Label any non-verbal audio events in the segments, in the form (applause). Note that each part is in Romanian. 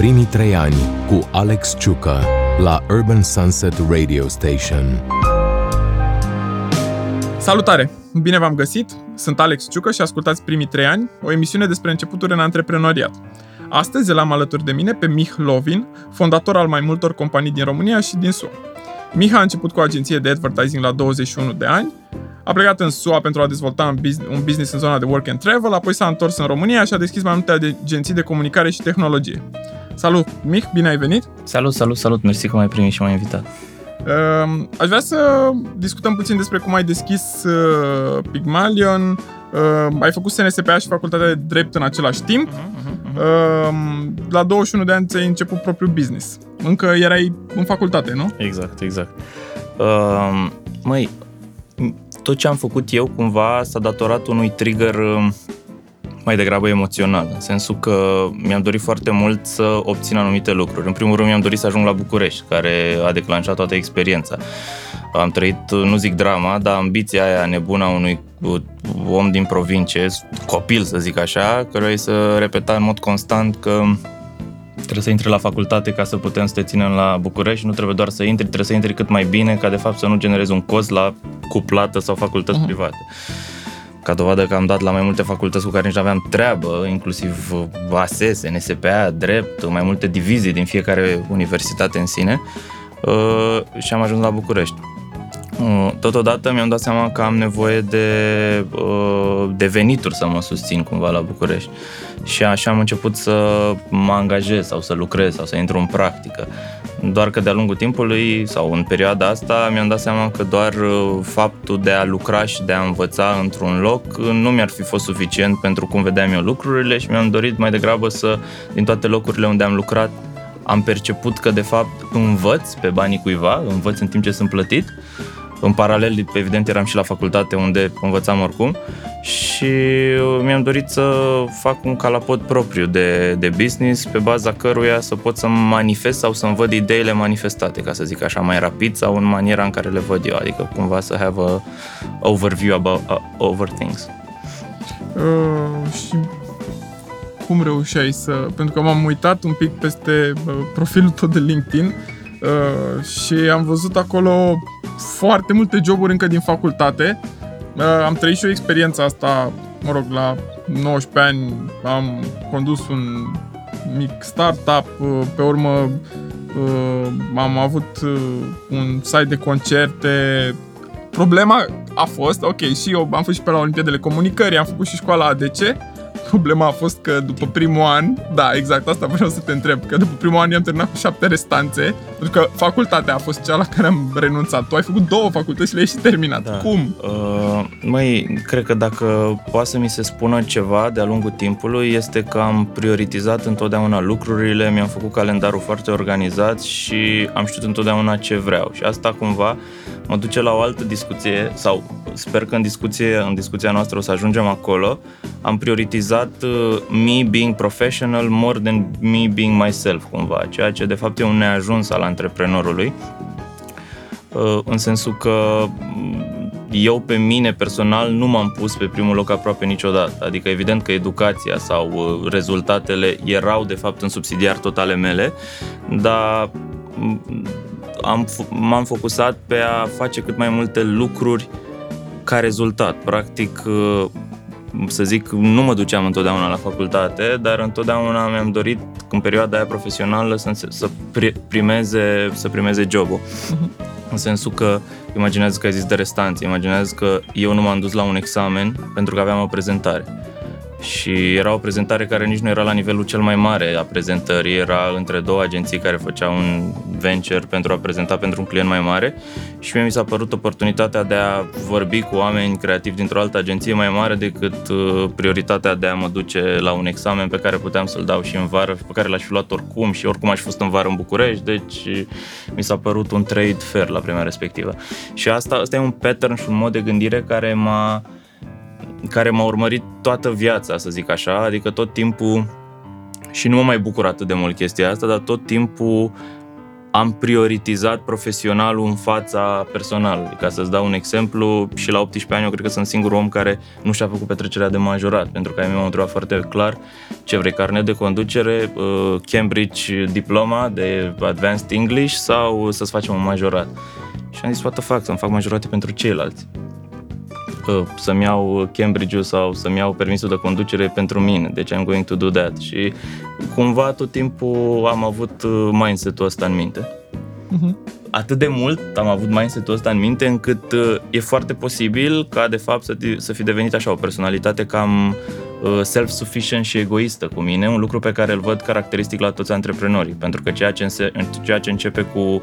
Primii trei ani cu Alex Ciucă la Urban Sunset Radio Station. Salutare! Bine v-am găsit! Sunt Alex Ciucă și ascultați Primii trei ani, o emisiune despre începuturi în antreprenoriat. Astăzi îl am alături de mine pe Mich Lovin, fondator al mai multor companii din România și din SUA. Miha a început cu o agenție de advertising la 21 de ani, a plecat în SUA pentru a dezvolta un business, un business în zona de work and travel, apoi s-a întors în România și a deschis mai multe agenții de comunicare și tehnologie. Salut, Mich, bine ai venit! Salut, salut, salut, mersi că m-ai primit și m-ai invitat. Uh, aș vrea să discutăm puțin despre cum ai deschis uh, Pygmalion, uh, ai făcut SNSPA și facultatea de drept în același timp. Uh-huh, uh-huh. Uh, la 21 de ani ți-ai început propriul business. Încă erai în facultate, nu? Exact, exact. Uh, măi, tot ce am făcut eu cumva s-a datorat unui trigger um, mai degrabă emoțional, în sensul că mi-am dorit foarte mult să obțin anumite lucruri. În primul rând mi-am dorit să ajung la București, care a declanșat toată experiența. Am trăit, nu zic drama, dar ambiția aia nebună a unui om din provincie, copil să zic așa, căruia să repeta în mod constant că trebuie să intri la facultate ca să putem să te ținem la București, nu trebuie doar să intri, trebuie să intri cât mai bine, ca de fapt să nu generezi un cost la cuplată sau facultăți uh-huh. private. Ca dovadă că am dat la mai multe facultăți cu care nici nu aveam treabă, inclusiv ASES, NSPA, drept, mai multe divizii din fiecare universitate în sine uh, și am ajuns la București. Uh, totodată mi-am dat seama că am nevoie de, uh, de venituri să mă susțin cumva la București. Și așa am început să mă angajez sau să lucrez sau să intru în practică. Doar că de-a lungul timpului sau în perioada asta mi-am dat seama că doar uh, faptul de a lucra și de a învăța într-un loc nu mi-ar fi fost suficient pentru cum vedeam eu lucrurile și mi-am dorit mai degrabă să, din toate locurile unde am lucrat, am perceput că de fapt învăț pe banii cuiva, învăț în timp ce sunt plătit în paralel, evident, eram și la facultate unde învățam oricum și mi-am dorit să fac un calapot propriu de, de business pe baza căruia să pot să manifest sau să-mi văd ideile manifestate, ca să zic așa, mai rapid sau în maniera în care le văd eu, adică cumva să have a overview about, uh, over things. Uh, și cum reușeai să... Pentru că m-am uitat un pic peste uh, profilul tău de LinkedIn uh, și am văzut acolo foarte multe joburi încă din facultate. Uh, am trăit și o experiență asta, mă rog, la 19 ani am condus un mic startup, uh, pe urmă uh, am avut un site de concerte. Problema a fost, ok, și eu am fost și pe la Olimpiadele Comunicării, am făcut și școala ADC, Problema a fost că după primul an, da, exact asta vreau să te întreb, că după primul an am terminat cu șapte restanțe, pentru că facultatea a fost cea la care am renunțat. Tu ai făcut două facultăți și le-ai și terminat. Da. Cum? Uh, măi, cred că dacă poate să mi se spună ceva de-a lungul timpului, este că am prioritizat întotdeauna lucrurile, mi-am făcut calendarul foarte organizat și am știut întotdeauna ce vreau. Și asta cumva mă duce la o altă discuție, sau sper că în, discuție, în discuția noastră o să ajungem acolo, am prioritizat uh, me being professional more than me being myself, cumva, ceea ce de fapt e un neajuns al antreprenorului, uh, în sensul că mm, eu pe mine personal nu m-am pus pe primul loc aproape niciodată. Adică evident că educația sau uh, rezultatele erau de fapt în subsidiar totale mele, dar mm, am, m-am focusat pe a face cât mai multe lucruri ca rezultat. Practic, uh, să zic, nu mă duceam întotdeauna la facultate, dar întotdeauna mi-am dorit, în perioada aia profesională, să, să primeze, să primeze jobul. Uh-huh. În sensul că, imaginează că ai zis de restanți, imaginează că eu nu m-am dus la un examen pentru că aveam o prezentare și era o prezentare care nici nu era la nivelul cel mai mare a prezentării, era între două agenții care făceau un venture pentru a prezenta pentru un client mai mare și mie mi s-a părut oportunitatea de a vorbi cu oameni creativi dintr-o altă agenție mai mare decât uh, prioritatea de a mă duce la un examen pe care puteam să-l dau și în vară, pe care l-aș fi luat oricum și oricum aș fost în vară în București, deci mi s-a părut un trade fair la vremea respectivă. Și asta, asta e un pattern și un mod de gândire care m-a care m-a urmărit toată viața, să zic așa, adică tot timpul și nu mă mai bucur atât de mult chestia asta, dar tot timpul am prioritizat profesionalul în fața personalului. Ca să-ți dau un exemplu, și la 18 ani eu cred că sunt singurul om care nu și-a făcut petrecerea de majorat, pentru că mi-am întrebat foarte clar ce vrei, carnet de conducere, uh, Cambridge diploma de Advanced English sau să-ți facem un majorat. Și am zis, what the fuck, să-mi fac majorate pentru ceilalți să-mi iau Cambridge-ul sau să-mi iau permisul de conducere pentru mine, deci I'm going to do that. Și cumva tot timpul am avut uh, mindset-ul ăsta în minte. Uh-huh. Atât de mult am avut mindset-ul ăsta în minte încât uh, e foarte posibil ca de fapt să, să fi devenit așa o personalitate cam uh, self-sufficient și egoistă cu mine, un lucru pe care îl văd caracteristic la toți antreprenorii, pentru că ceea ce, înse- ceea ce începe cu,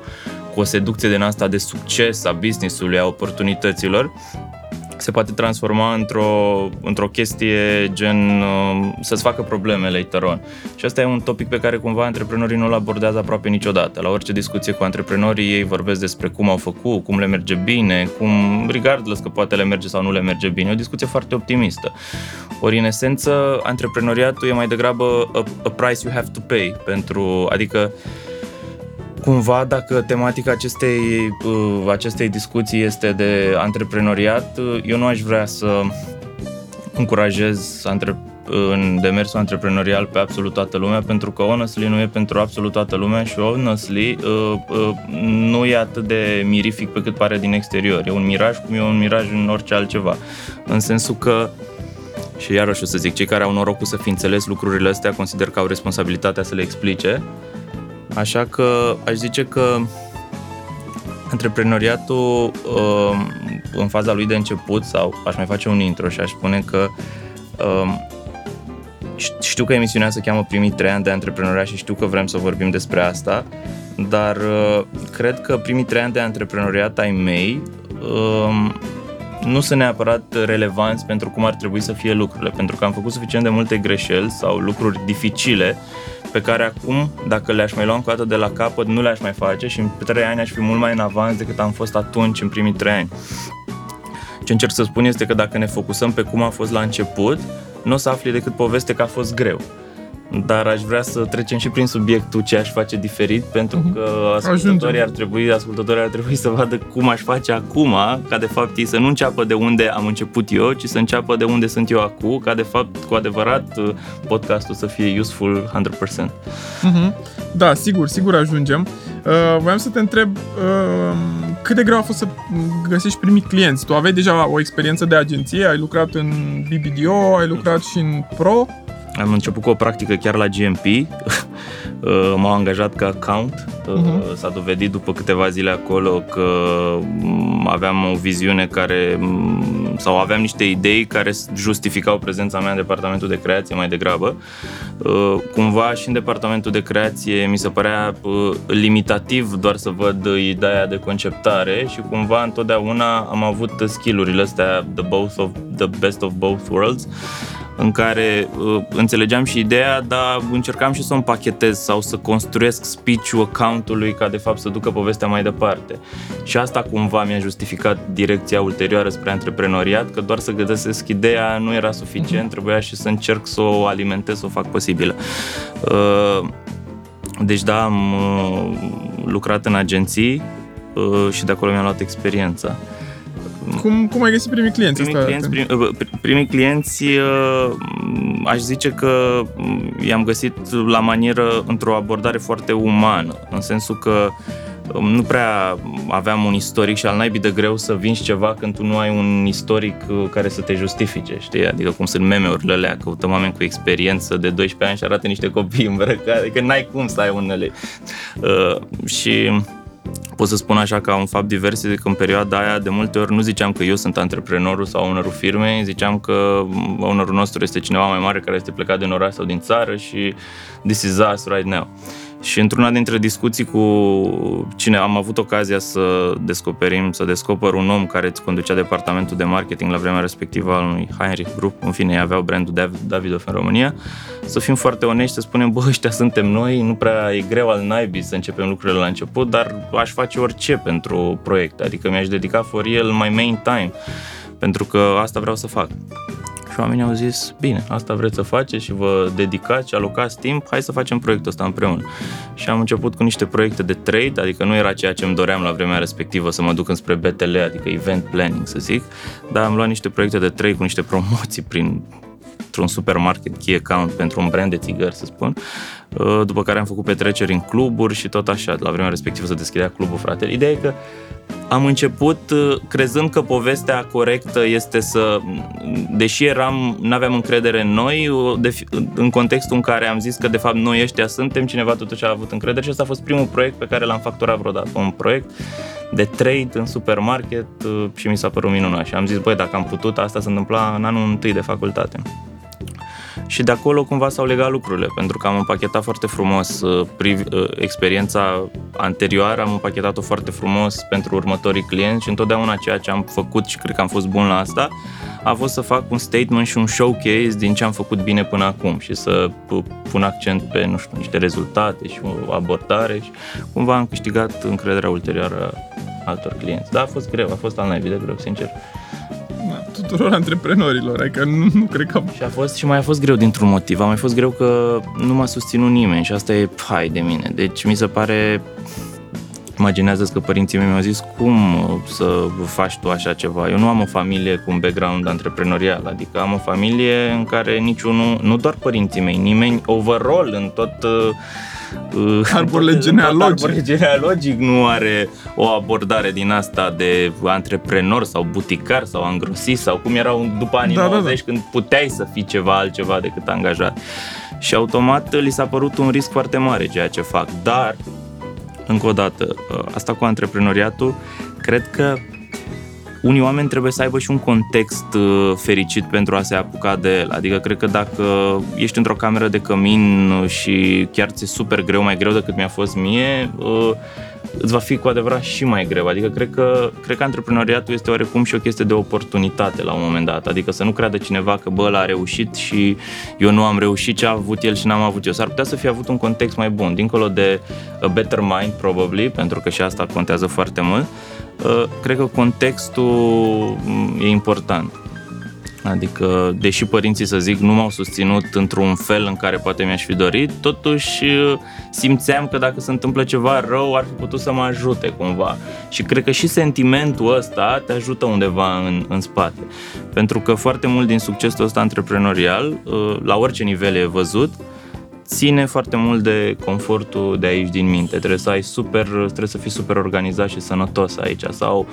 cu o seducție din asta de succes a business-ului, a oportunităților, se poate transforma într-o, într-o chestie gen uh, să-ți facă probleme later on. Și asta e un topic pe care cumva antreprenorii nu-l abordează aproape niciodată. La orice discuție cu antreprenorii ei vorbesc despre cum au făcut, cum le merge bine, cum, regardless că poate le merge sau nu le merge bine. E o discuție foarte optimistă. Ori în esență, antreprenoriatul e mai degrabă a, a price you have to pay pentru, adică cumva dacă tematica acestei, uh, acestei discuții este de antreprenoriat, uh, eu nu aș vrea să încurajez antre- în demersul antreprenorial pe absolut toată lumea, pentru că honestly nu e pentru absolut toată lumea și honestly uh, uh, nu e atât de mirific pe cât pare din exterior. E un miraj cum e un miraj în orice altceva. În sensul că și iarăși o să zic, cei care au norocul să fi înțeles lucrurile astea consider că au responsabilitatea să le explice Așa că aș zice că antreprenoriatul um, în faza lui de început sau aș mai face un intro și aș spune că um, știu că emisiunea se cheamă primii trei ani de antreprenoriat și știu că vrem să vorbim despre asta, dar uh, cred că primii trei ani de antreprenoriat ai mei um, nu sunt neapărat relevanți pentru cum ar trebui să fie lucrurile, pentru că am făcut suficient de multe greșeli sau lucruri dificile pe care acum, dacă le-aș mai lua încă o dată de la capăt, nu le-aș mai face și în trei ani aș fi mult mai în avans decât am fost atunci, în primii trei ani. Ce încerc să spun este că dacă ne focusăm pe cum a fost la început, nu o să afli decât poveste că a fost greu dar aș vrea să trecem și prin subiectul ce aș face diferit, pentru mhm. că ascultătorii ar trebui, ascultătorii ar trebui să vadă cum aș face acum, ca de fapt ei să nu înceapă de unde am început eu, ci să înceapă de unde sunt eu acum, ca de fapt, cu adevărat, podcastul să fie useful 100%. Mm-hmm. Da, sigur, sigur ajungem. Uh, voiam să te întreb uh, cât de greu a fost să găsești primii clienți. Tu aveai deja o experiență de agenție, ai lucrat în BBDO, ai lucrat și în Pro. Am început cu o practică chiar la GMP, (laughs) uh, m-au angajat ca account, uh-huh. s-a dovedit după câteva zile acolo că mm, aveam o viziune care, mm, sau aveam niște idei care justificau prezența mea în departamentul de creație mai degrabă. Uh, cumva și în departamentul de creație mi se părea uh, limitativ doar să văd ideea de conceptare și cumva întotdeauna am avut skill-urile astea, the, both of, the best of both worlds în care uh, înțelegeam și ideea, dar încercam și să o împachetez sau să construiesc speech-ul account-ului ca de fapt să ducă povestea mai departe. Și asta cumva mi-a justificat direcția ulterioară spre antreprenoriat, că doar să găsesc ideea nu era suficient, mhm. trebuia și să încerc să o alimentez, să o fac posibilă. Uh, deci da, am uh, lucrat în agenții uh, și de acolo mi-am luat experiența. Cum, cum ai găsit primii clienți? Primii asta? clienți, prim, uh, primii clienți uh, aș zice că mm, i-am găsit la manieră într-o abordare foarte umană, în sensul că um, nu prea aveam un istoric și al naibii de greu să vinzi ceva când tu nu ai un istoric uh, care să te justifice, știi? Adică cum sunt meme-urile alea, căutăm oameni cu experiență de 12 ani și arată niște copii îmbrăcați, adică n-ai cum să ai unele. Uh, și pot să spun așa ca un fapt divers, că în perioada aia de multe ori nu ziceam că eu sunt antreprenorul sau ownerul firmei, ziceam că ownerul nostru este cineva mai mare care este plecat din oraș sau din țară și this is us right now. Și într-una dintre discuții cu cine am avut ocazia să descoperim, să descoper un om care îți conducea departamentul de marketing la vremea respectivă al unui Heinrich Group, în fine, aveau brandul Davidoff în România, să fim foarte onești, să spunem, bă, ăștia suntem noi, nu prea e greu al naibii să începem lucrurile la început, dar aș face orice pentru proiect, adică mi-aș dedica for el my main time, pentru că asta vreau să fac. Și Și oamenii au zis, bine, asta vreți să faceți și vă dedicați și alocați timp, hai să facem proiectul ăsta împreună. Și am început cu niște proiecte de trade, adică nu era ceea ce îmi doream la vremea respectivă să mă duc înspre BTL, adică event planning să zic, dar am luat niște proiecte de trade cu niște promoții prin într-un supermarket key account pentru un brand de țigări, să spun, uh, după care am făcut petreceri în cluburi și tot așa, la vremea respectivă să deschidea clubul fratele. Ideea e că am început uh, crezând că povestea corectă este să, deși eram, nu aveam încredere în noi, de, în contextul în care am zis că de fapt noi ăștia suntem, cineva totuși a avut încredere și ăsta a fost primul proiect pe care l-am facturat vreodată, un proiect de trade în supermarket uh, și mi s-a părut minunat și am zis, băi, dacă am putut, asta se întâmpla în anul întâi de facultate. Și de acolo cumva s-au legat lucrurile, pentru că am împachetat foarte frumos uh, priv- uh, experiența anterioară, am împachetat-o foarte frumos pentru următorii clienți și întotdeauna ceea ce am făcut și cred că am fost bun la asta, a fost să fac un statement și un showcase din ce am făcut bine până acum și să pun accent pe, nu știu, niște rezultate și o abordare și cumva am câștigat încrederea ulterioară altor clienți. Da, a fost greu, a fost al naibii de greu, sincer tuturor antreprenorilor, adică nu, nu cred că... Și a fost și mai a fost greu dintr-un motiv. A mai fost greu că nu m-a susținut nimeni și asta e hai de mine. Deci mi se pare imaginează că părinții mei mi-au zis cum să faci tu așa ceva. Eu nu am o familie cu un background antreprenorial, adică am o familie în care niciunul, nu doar părinții mei, nimeni overall în tot uh, arborele (laughs) genealogic. Arborele genealogic nu are o abordare din asta de antreprenor sau buticar sau angrosist sau cum erau după anii da, 90 da, da. când puteai să fii ceva altceva decât angajat. Și automat li s-a părut un risc foarte mare ceea ce fac. Dar, încă o dată, uh, asta cu antreprenoriatul, cred că unii oameni trebuie să aibă și un context uh, fericit pentru a se apuca de el. Adică cred că dacă ești într-o cameră de cămin și chiar ți-e super greu, mai greu decât mi-a fost mie, uh, îți va fi cu adevărat și mai greu. Adică cred că, cred că antreprenoriatul este oarecum și o chestie de oportunitate la un moment dat. Adică să nu creadă cineva că bă, ăla a reușit și eu nu am reușit ce a avut el și n-am avut eu. S-ar putea să fie avut un context mai bun, dincolo de a better mind, probably, pentru că și asta contează foarte mult. Uh, cred că contextul mm, e important. Adică, deși părinții, să zic, nu m-au susținut într-un fel în care poate mi-aș fi dorit, totuși uh, simțeam că dacă se întâmplă ceva rău, ar fi putut să mă ajute cumva. Și cred că și sentimentul ăsta te ajută undeva în, în spate. Pentru că foarte mult din succesul ăsta antreprenorial, uh, la orice nivel e văzut, ține foarte mult de confortul de aici din minte. Trebuie să ai super, trebuie să fii super organizat și sănătos aici sau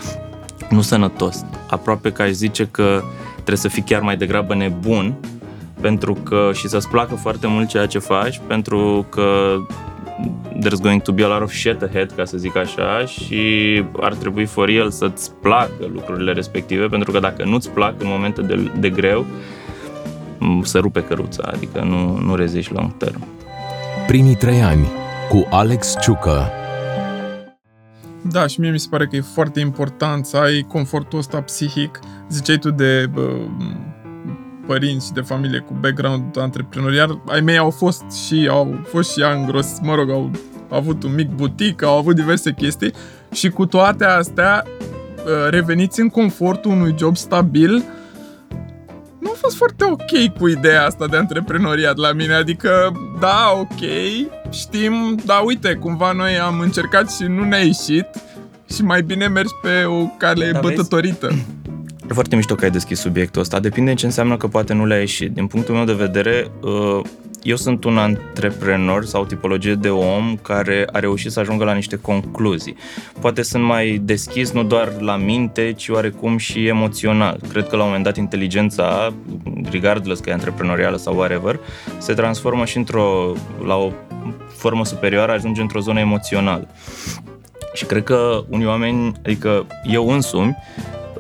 nu sănătos. Aproape că aș zice că trebuie să fii chiar mai degrabă nebun pentru că și să-ți placă foarte mult ceea ce faci, pentru că there's going to be a lot of shit ahead, ca să zic așa, și ar trebui for el să-ți placă lucrurile respective, pentru că dacă nu-ți plac în momente de, de greu, să rupe căruța, adică nu, nu reziști long term. Primii trei ani cu Alex Ciucă da, și mie mi se pare că e foarte important să ai confortul ăsta psihic. Ziceai tu de bă, părinți și de familie cu background antreprenorial. Ai mei au fost și au fost și angros, mă rog, au avut un mic butic, au avut diverse chestii și cu toate astea reveniți în confortul unui job stabil nu a fost foarte ok cu ideea asta de antreprenoriat la mine, adică, da, ok, știm, dar uite, cumva noi am încercat și nu ne-a ieșit și mai bine mergi pe o cale da, bătătorită. Vezi? E foarte mișto că ai deschis subiectul ăsta. Depinde ce înseamnă că poate nu le-a ieșit. Din punctul meu de vedere, uh, eu sunt un antreprenor sau tipologie de om care a reușit să ajungă la niște concluzii. Poate sunt mai deschis nu doar la minte, ci oarecum și emoțional. Cred că la un moment dat inteligența, regardless că e antreprenorială sau whatever, se transformă și într-o, la o formă superioară, ajunge într-o zonă emoțională. Și cred că unii oameni, adică eu însumi,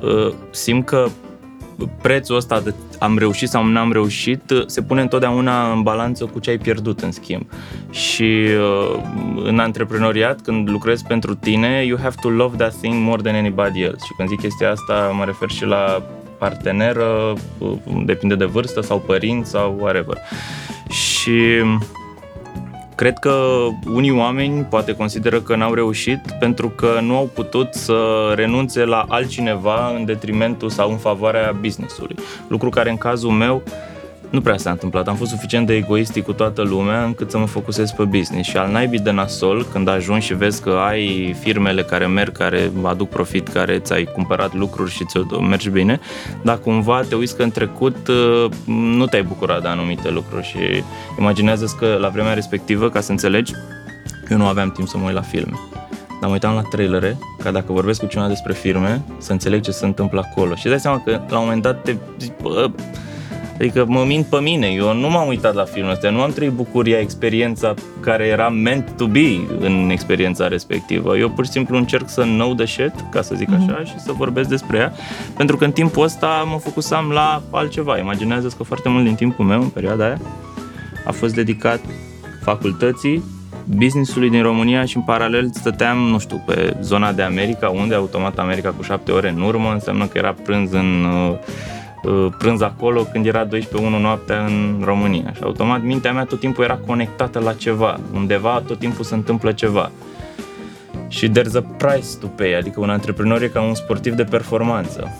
uh, simt că prețul ăsta de am reușit sau n-am reușit se pune întotdeauna în balanță cu ce ai pierdut în schimb. Și uh, în antreprenoriat, când lucrezi pentru tine, you have to love that thing more than anybody else. Și când zic chestia asta, mă refer și la parteneră, uh, depinde de vârstă sau părinți sau whatever. Și cred că unii oameni poate consideră că n-au reușit pentru că nu au putut să renunțe la altcineva în detrimentul sau în favoarea businessului. Lucru care în cazul meu nu prea s-a întâmplat. Am fost suficient de egoistic cu toată lumea încât să mă focusez pe business și al naibii de nasol, când ajungi și vezi că ai firmele care merg, care aduc profit, care ți-ai cumpărat lucruri și ți mergi bine, dar cumva te uiți că în trecut uh, nu te-ai bucurat de anumite lucruri și imaginează că la vremea respectivă, ca să înțelegi, eu nu aveam timp să mă uit la filme. Dar mă uitam la trailere, ca dacă vorbesc cu cineva despre firme, să înțeleg ce se întâmplă acolo. Și dai seama că la un moment dat te zici, bă, Adică mă mint pe mine, eu nu m-am uitat la filmul ăsta, nu am trăit bucuria, experiența care era meant to be în experiența respectivă. Eu pur și simplu încerc să know the shit, ca să zic așa, mm-hmm. și să vorbesc despre ea, pentru că în timpul ăsta mă focusam la altceva. Imaginează că foarte mult din timpul meu, în perioada aia, a fost dedicat facultății, businessului din România și în paralel stăteam, nu știu, pe zona de America, unde automat America cu șapte ore în urmă, înseamnă că era prânz în uh, Uh, prânz acolo când era 12 1 noaptea în România și automat mintea mea tot timpul era conectată la ceva, undeva tot timpul se întâmplă ceva. Și there's a price to pay, adică un antreprenor e ca un sportiv de performanță.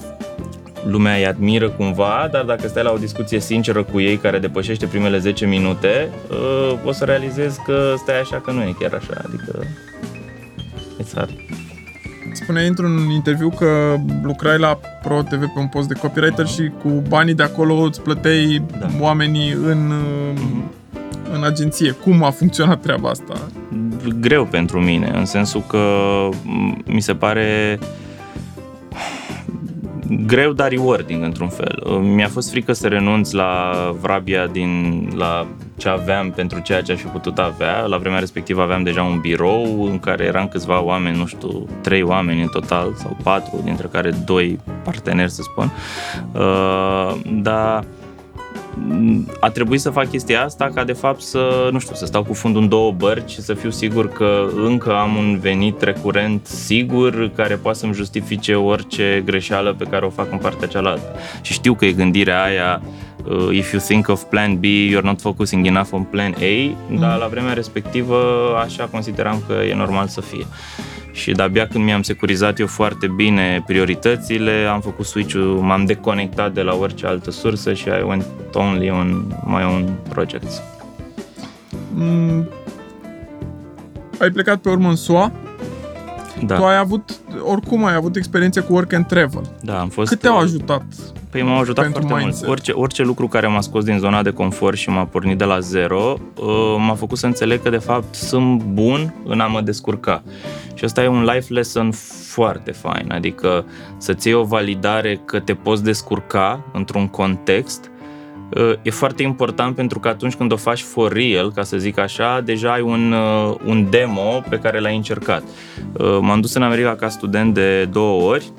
Lumea îi admiră cumva, dar dacă stai la o discuție sinceră cu ei care depășește primele 10 minute, uh, o să realizezi că stai așa că nu e chiar așa, adică it's hard. Spuneai într-un interviu că lucrai la Pro TV pe un post de copywriter și cu banii de acolo îți plăteai da. oamenii în, mm-hmm. în agenție. Cum a funcționat treaba asta? Greu pentru mine, în sensul că mi se pare greu, dar rewarding într-un fel. Mi-a fost frică să renunț la vrabia din, la ce aveam pentru ceea ce aș fi putut avea. La vremea respectivă aveam deja un birou în care eram câțiva oameni, nu știu, trei oameni în total sau patru, dintre care doi parteneri, să spun. Uh, dar a trebuit să fac chestia asta ca de fapt să, nu știu, să stau cu fundul în două bărci și să fiu sigur că încă am un venit recurent sigur care poate să-mi justifice orice greșeală pe care o fac în partea cealaltă. Și știu că e gândirea aia uh, if you think of plan B, you're not focusing enough on plan A, mm. dar la vremea respectivă așa consideram că e normal să fie. Și de-abia când mi-am securizat eu foarte bine prioritățile, am făcut switch-ul, m-am deconectat de la orice altă sursă și I went only on my own projects. Mm, ai plecat pe urmă în SUA. Da. Tu ai avut, oricum ai avut experiențe cu work and travel. Da, am fost... Cât te-au ajutat Păi m-au ajutat foarte mindset. mult. Orice, orice lucru care m-a scos din zona de confort și m-a pornit de la zero, uh, m-a făcut să înțeleg că de fapt sunt bun în a mă descurca. Și asta e un life lesson foarte fain, adică să-ți iei o validare că te poți descurca într-un context uh, e foarte important pentru că atunci când o faci for real, ca să zic așa, deja ai un, uh, un demo pe care l-ai încercat. M-am dus în America ca student de două ori,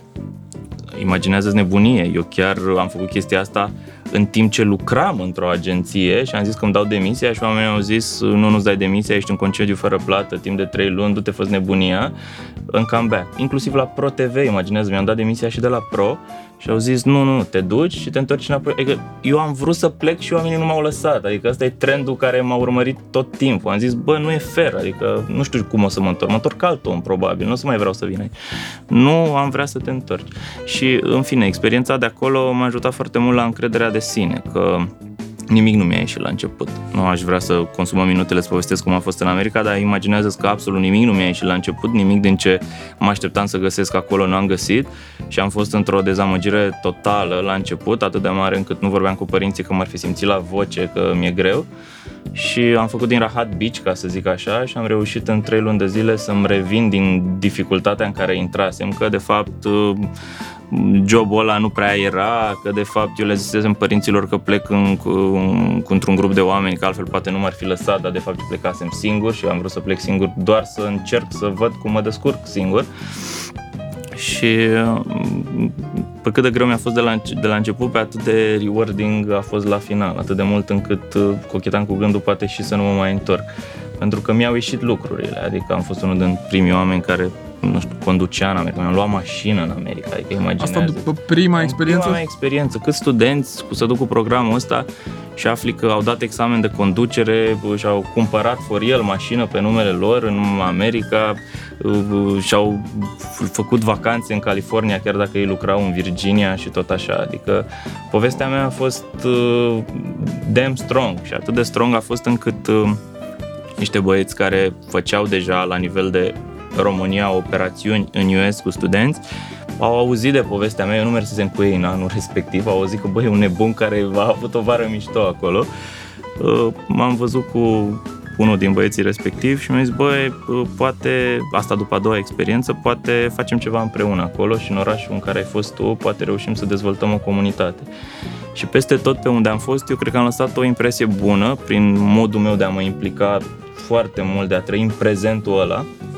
imaginează nebunie. Eu chiar am făcut chestia asta în timp ce lucram într-o agenție și am zis că îmi dau demisia și oamenii au zis nu, nu-ți dai demisia, ești în concediu fără plată timp de 3 luni, du-te, fă nebunia în comeback. Inclusiv la Pro TV, imaginează, mi-am dat demisia și de la Pro și au zis, nu, nu, te duci și te întorci înapoi. Adică eu am vrut să plec și oamenii nu m-au lăsat. Adică ăsta e trendul care m-a urmărit tot timpul. Am zis, bă, nu e fair, adică nu știu cum o să mă întorc. Mă întorc alt om, probabil, nu o să mai vreau să vin aici. Nu am vrea să te întorci. Și, în fine, experiența de acolo m-a ajutat foarte mult la încrederea de sine, că nimic nu mi-a ieșit la început. Nu aș vrea să consumăm minutele să povestesc cum a fost în America, dar imaginează că absolut nimic nu mi-a ieșit la început, nimic din ce mă așteptam să găsesc acolo nu am găsit și am fost într-o dezamăgire totală la început, atât de mare încât nu vorbeam cu părinții că m-ar fi simțit la voce că mi-e greu și am făcut din rahat beach, ca să zic așa, și am reușit în trei luni de zile să-mi revin din dificultatea în care intrasem, că de fapt jobul ăla nu prea era, că de fapt eu le zisesem părinților că plec în, cu, cu, într-un grup de oameni, că altfel poate nu m-ar fi lăsat, dar de fapt eu plecasem singur și am vrut să plec singur doar să încerc să văd cum mă descurc singur. Și pe cât de greu mi-a fost de la, de la început, pe atât de rewarding a fost la final, atât de mult încât uh, cochetam cu gândul poate și să nu mă mai întorc. Pentru că mi-au ieșit lucrurile, adică am fost unul din primii oameni care nu știu, conducea în America, mi-am luat mașină în America, adică imaginează. Asta după prima experiență? Prima mea experiență, câți studenți cu să duc cu programul ăsta și afli că au dat examen de conducere și-au cumpărat for el mașină pe numele lor în America și-au făcut vacanțe în California chiar dacă ei lucrau în Virginia și tot așa. Adică povestea mea a fost uh, damn strong și atât de strong a fost încât uh, niște băieți care făceau deja la nivel de România operațiuni în US cu studenți au auzit de povestea mea, eu nu mersesem cu ei în anul respectiv, au auzit că băi, e un nebun care a avut o vară mișto acolo. Uh, m-am văzut cu unul din băieții respectiv și mi-a zis, băi, uh, poate, asta după a doua experiență, poate facem ceva împreună acolo și în orașul în care ai fost tu, poate reușim să dezvoltăm o comunitate. Și peste tot pe unde am fost, eu cred că am lăsat o impresie bună prin modul meu de a mă implica foarte mult, de a trăi în prezentul ăla Uh,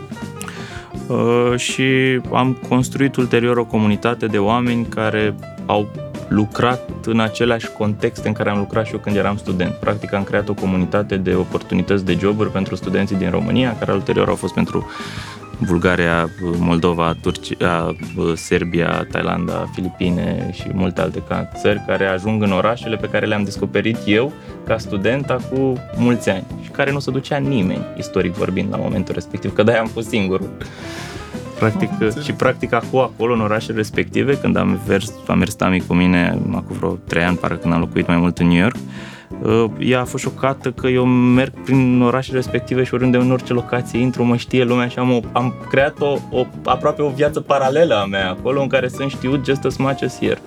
și am construit ulterior o comunitate de oameni care au lucrat în aceleași contexte în care am lucrat și eu când eram student. Practic am creat o comunitate de oportunități de joburi pentru studenții din România, care ulterior au fost pentru Bulgaria, Moldova, Turcia, Serbia, Thailanda, Filipine și multe alte țări care ajung în orașele pe care le-am descoperit eu ca student acum mulți ani și care nu se ducea nimeni, istoric vorbind, la momentul respectiv, că de-aia am fost singurul. Practic, oh, și practic acum, acolo, în orașele respective, când am mers, am mers tami cu mine, acum vreo trei ani, parcă când am locuit mai mult în New York, uh, ea a fost șocată că eu merg prin orașele respective și oriunde în orice locație intru, mă știe lumea și am, o, am creat o, o, aproape o viață paralelă a mea acolo în care sunt știut just as much as here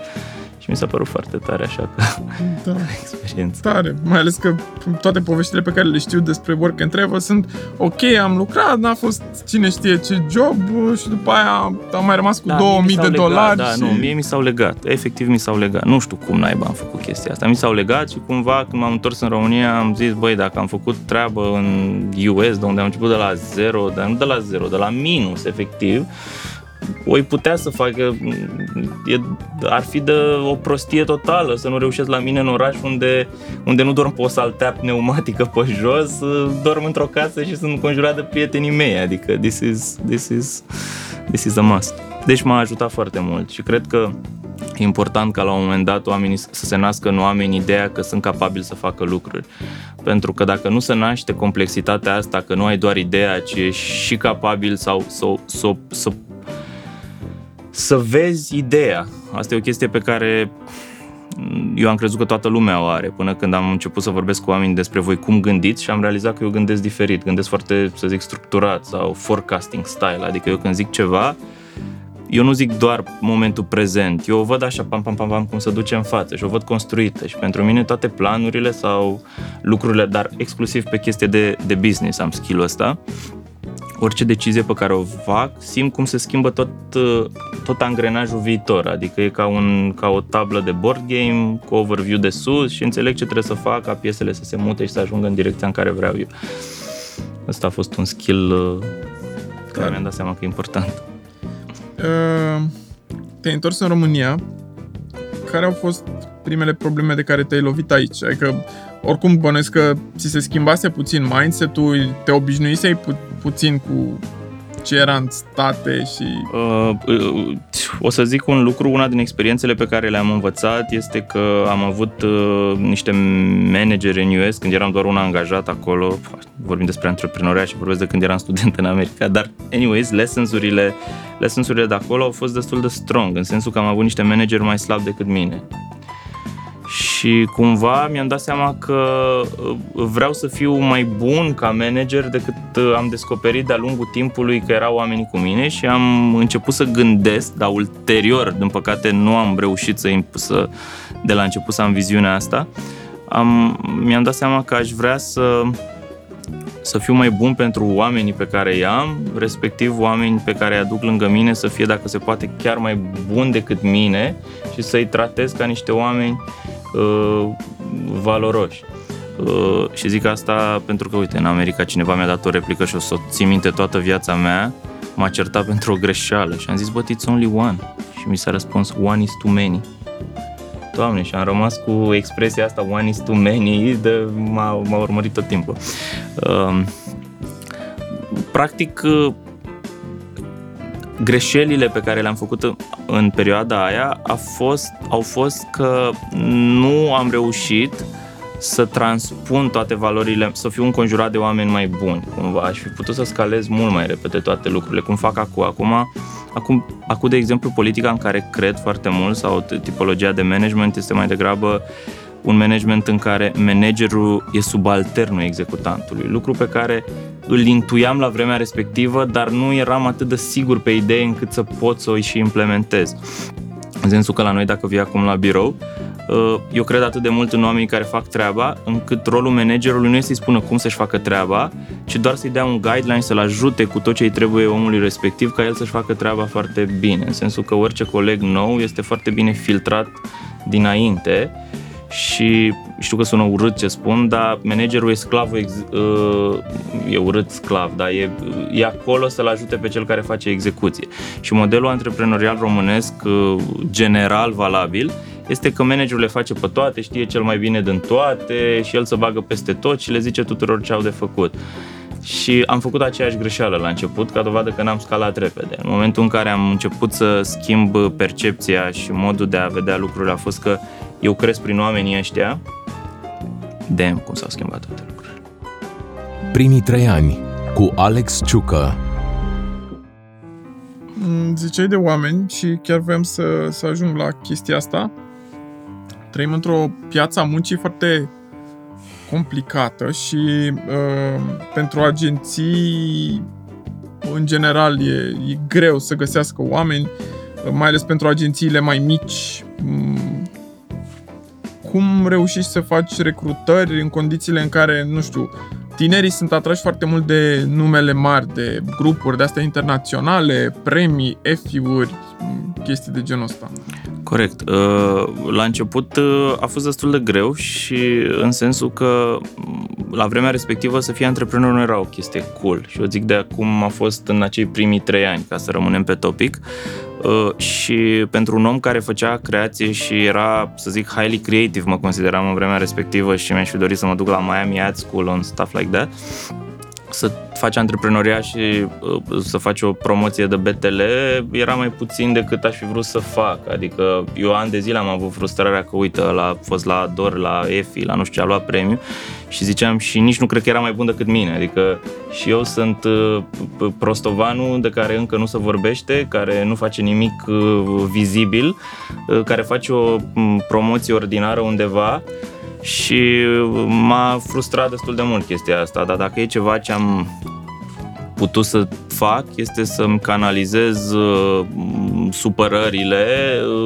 mi s-a părut foarte tare așa că da. experiență. Tare, mai ales că toate poveștile pe care le știu despre work and travel sunt ok, am lucrat, n-a fost cine știe ce job și după aia am mai rămas cu da, 2000 de legat, dolari. Da, și... nu, mie mi s-au legat, efectiv mi s-au legat. Nu știu cum naiba am făcut chestia asta. Mi s-au legat și cumva când m-am întors în România am zis, băi, dacă am făcut treabă în US, de unde am început de la zero, dar nu de la zero, de la minus, efectiv, o putea să facă, e, ar fi de o prostie totală să nu reușesc la mine în oraș unde, unde nu dorm pe o saltea pneumatică pe jos, dorm într-o casă și sunt conjurat de prietenii mei, adică this is, this is, this is a must. Deci m-a ajutat foarte mult și cred că e important ca la un moment dat oamenii să se nască în oameni ideea că sunt capabili să facă lucruri. Pentru că dacă nu se naște complexitatea asta, că nu ai doar ideea, ci ești și capabil sau să, să, să să vezi ideea. Asta e o chestie pe care eu am crezut că toată lumea o are până când am început să vorbesc cu oameni despre voi cum gândiți și am realizat că eu gândesc diferit, gândesc foarte, să zic, structurat sau forecasting style, adică eu când zic ceva, eu nu zic doar momentul prezent, eu o văd așa, pam, pam, pam, pam, cum se duce în față și o văd construită și pentru mine toate planurile sau lucrurile, dar exclusiv pe chestie de, de business am skill-ul ăsta, orice decizie pe care o fac, simt cum se schimbă tot, tot angrenajul viitor. Adică e ca, un, ca o tablă de board game cu overview de sus și înțeleg ce trebuie să fac ca piesele să se mute și să ajungă în direcția în care vreau eu. Asta a fost un skill uh, care mi-am dat seama că e important. Uh, te-ai întors în România. Care au fost primele probleme de care te-ai lovit aici? Adică oricum bănuiesc că ți se schimbase puțin mindset-ul, te obișnuisei pu- puțin cu ce era în state și... Uh, uh, o să zic un lucru, una din experiențele pe care le-am învățat este că am avut uh, niște manageri în US când eram doar un angajat acolo, vorbim despre antreprenoria și vorbesc de când eram student în America, dar anyways, lessons-urile, lessons-urile de acolo au fost destul de strong, în sensul că am avut niște manageri mai slabi decât mine și cumva mi-am dat seama că uh, vreau să fiu mai bun ca manager decât uh, am descoperit de-a lungul timpului că erau oamenii cu mine și am început să gândesc, dar ulterior, din păcate, nu am reușit să, să de la început să am viziunea asta. Am, mi-am dat seama că aș vrea să să fiu mai bun pentru oamenii pe care îi am, respectiv oamenii pe care îi aduc lângă mine să fie, dacă se poate, chiar mai bun decât mine și să-i tratez ca niște oameni uh, valoroși. Uh, și zic asta pentru că, uite, în America cineva mi-a dat o replică și o să o țin minte toată viața mea, m-a certat pentru o greșeală și am zis, but it's only one. Și mi s-a răspuns, one is too many. Doamne, și am rămas cu expresia asta, one is too many, de, m-a, m-a urmărit tot timpul. Uh, practic, uh, greșelile pe care le-am făcut în perioada aia a fost, au fost că nu am reușit să transpun toate valorile, să fiu înconjurat de oameni mai buni, cumva. Aș fi putut să scalez mult mai repede toate lucrurile, cum fac acum. Acum, acum, acum de exemplu, politica în care cred foarte mult sau tipologia de management este mai degrabă un management în care managerul e subalternul executantului, lucru pe care îl intuiam la vremea respectivă, dar nu eram atât de sigur pe idee încât să pot să o și implementez. În sensul că la noi, dacă vii acum la birou, uh, eu cred atât de mult în oamenii care fac treaba, încât rolul managerului nu este să-i spună cum să-și facă treaba, ci doar să-i dea un guideline, să-l ajute cu tot ce îi trebuie omului respectiv ca el să-și facă treaba foarte bine. În sensul că orice coleg nou este foarte bine filtrat dinainte și știu că sună urât ce spun, dar managerul e sclavul, ex- uh, e urât sclav, dar e, e acolo să-l ajute pe cel care face execuție. Și modelul antreprenorial românesc, uh, general valabil, este că managerul le face pe toate, știe cel mai bine din toate și el se bagă peste tot și le zice tuturor ce au de făcut. Și am făcut aceeași greșeală la început, ca dovadă că n-am scalat repede. În momentul în care am început să schimb percepția și modul de a vedea lucrurile a fost că eu cresc prin oamenii ăștia, Damn, cum s-au schimbat toate lucrurile. Primii trei ani cu Alex Ciucă. Mm, ziceai de oameni și chiar vrem să, să ajung la chestia asta. Trăim într-o piață a muncii foarte complicată și uh, pentru agenții în general e, e greu să găsească oameni, uh, mai ales pentru agențiile mai mici. Um, cum reușești să faci recrutări în condițiile în care, nu știu, tinerii sunt atrași foarte mult de numele mari, de grupuri de astea internaționale, premii, EFI-uri, chestii de genul ăsta. Corect. Uh, la început uh, a fost destul de greu și în sensul că mm, la vremea respectivă să fii antreprenor nu era o chestie cool și o zic de acum a fost în acei primii trei ani, ca să rămânem pe topic. Uh, și pentru un om care făcea creație și era, să zic, highly creative, mă consideram în vremea respectivă și mi-aș fi dorit să mă duc la Miami Ad School and stuff like that, să faci antreprenoria și uh, să faci o promoție de BTL era mai puțin decât aș fi vrut să fac. Adică eu ani de zile am avut frustrarea că, uite, a fost la DOR, la EFI, la nu știu ce, a luat premiu și ziceam și nici nu cred că era mai bun decât mine. Adică și eu sunt uh, prostovanul de care încă nu se vorbește, care nu face nimic uh, vizibil, care face o promoție ordinară undeva și m-a frustrat destul de mult chestia asta, dar dacă e ceva ce am putut să fac este să-mi canalizez uh, supărările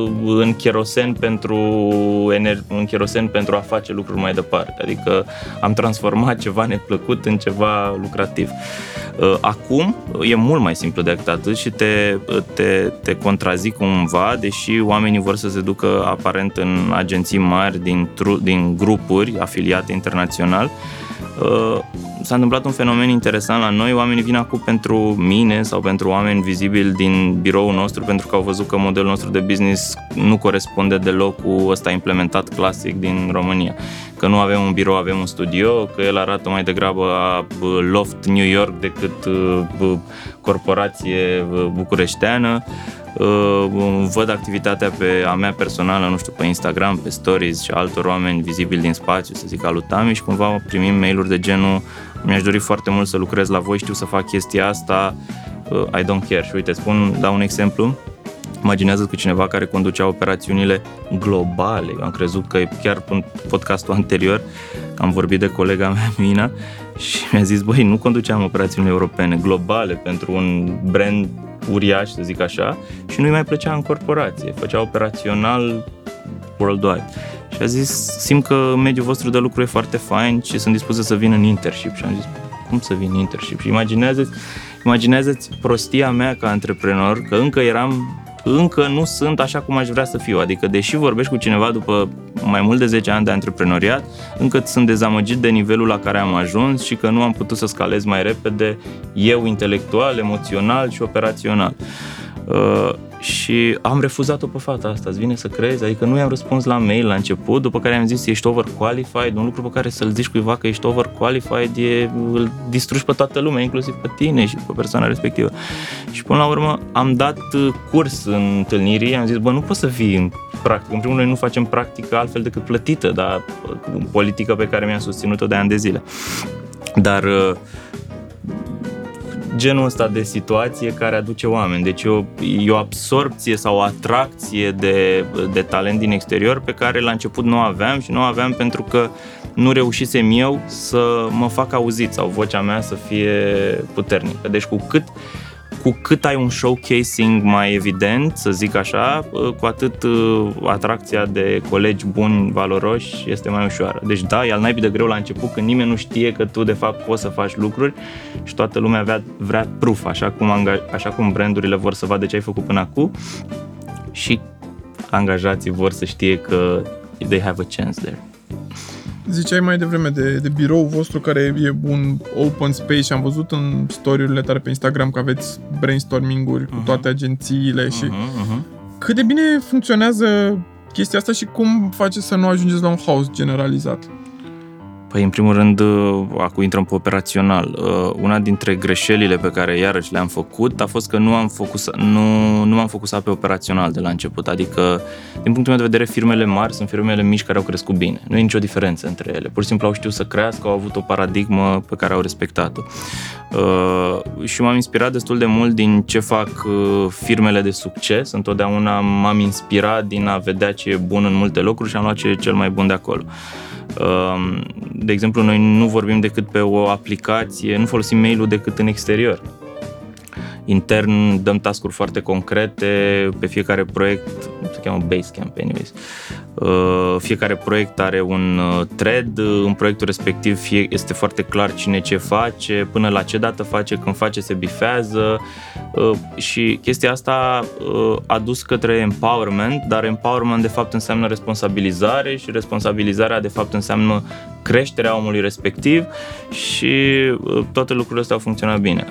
uh, în cherosen pentru ener- în cherosen pentru a face lucruri mai departe. Adică am transformat ceva neplăcut în ceva lucrativ. Uh, acum e mult mai simplu decât atât și te, te, te contrazic cumva, deși oamenii vor să se ducă aparent în agenții mari din, din grupuri afiliate internațional Uh, s-a întâmplat un fenomen interesant la noi. Oamenii vin acum pentru mine sau pentru oameni vizibili din biroul nostru pentru că au văzut că modelul nostru de business nu corespunde deloc cu ăsta implementat clasic din România. Că nu avem un birou, avem un studio, că el arată mai degrabă a loft New York decât uh, corporație uh, bucureșteană Uh, văd activitatea pe a mea personală, nu știu, pe Instagram, pe stories și altor oameni vizibili din spațiu, să zic, alutami și cumva primim mail-uri de genul mi-aș dori foarte mult să lucrez la voi, știu să fac chestia asta, uh, I don't care. Și uite, spun, dau un exemplu, imaginează cu cineva care conducea operațiunile globale. Eu am crezut că chiar în podcastul anterior am vorbit de colega mea, Mina, și mi-a zis, băi, nu conduceam operațiunile europene, globale, pentru un brand uriaș, să zic așa, și nu-i mai plăcea în corporație, făcea operațional worldwide. Și a zis, simt că mediul vostru de lucru e foarte fain și sunt dispus să vin în internship. Și am zis, cum să vin în internship? Și imaginează-ți, imaginează-ți prostia mea ca antreprenor, că încă eram încă nu sunt așa cum aș vrea să fiu. Adică, deși vorbești cu cineva după mai mult de 10 ani de antreprenoriat, încă sunt dezamăgit de nivelul la care am ajuns și că nu am putut să scalez mai repede eu intelectual, emoțional și operațional. Uh, și am refuzat-o pe fata asta, îți vine să crezi? Adică nu i-am răspuns la mail la început, după care am zis ești overqualified, un lucru pe care să-l zici cuiva că ești overqualified e, îl distrugi pe toată lumea, inclusiv pe tine și pe persoana respectivă. Și până la urmă am dat uh, curs în întâlnirii, am zis, bă, nu poți să fii în practică. În primul rând, nu facem practică altfel decât plătită, dar uh, politică pe care mi-am susținut-o de ani de zile. Dar uh, genul ăsta de situație care aduce oameni. Deci e o, e o absorpție sau o atracție de, de talent din exterior pe care la început nu aveam și nu aveam pentru că nu reușisem eu să mă fac auzit sau vocea mea să fie puternică. Deci cu cât uh, cu cât ai un showcasing mai evident, să zic așa, cu atât uh, atracția de colegi buni, valoroși, este mai ușoară. Deci da, e al naibii de greu la început când nimeni nu știe că tu de fapt poți să faci lucruri și toată lumea vrea, vrea proof, așa cum, anga- așa cum brandurile vor să vadă ce ai făcut până acum și angajații vor să știe că they have a chance there. Ziceai mai devreme de, de birou vostru care e un open space și am văzut în story-urile tale pe Instagram că aveți brainstorming-uri uh-huh. cu mhm. toate agențiile și uh-huh, uh-huh. cât de bine funcționează chestia asta și cum face să nu ajungeți la un haos generalizat? Păi, în primul rând, uh, acum intrăm pe operațional. Uh, una dintre greșelile pe care iarăși le-am făcut a fost că nu am focusat, nu, nu am focusat pe operațional de la început. Adică, din punctul meu de vedere, firmele mari sunt firmele mici care au crescut bine. Nu e nicio diferență între ele. Pur și simplu au știut să crească, au avut o paradigmă pe care au respectat-o. Uh, și m-am inspirat destul de mult din ce fac firmele de succes. Întotdeauna m-am inspirat din a vedea ce e bun în multe locuri și am luat ce e cel mai bun de acolo. De exemplu, noi nu vorbim decât pe o aplicație, nu folosim mail-ul decât în exterior. Intern dăm task foarte concrete pe fiecare proiect, se cheamă Basecamp anyways. Uh, fiecare proiect are un uh, thread, în proiectul respectiv fie este foarte clar cine ce face, până la ce dată face, când face se bifează uh, și chestia asta a dus către empowerment, dar empowerment de fapt înseamnă responsabilizare și responsabilizarea de fapt înseamnă creșterea omului respectiv și toate lucrurile astea au funcționat bine.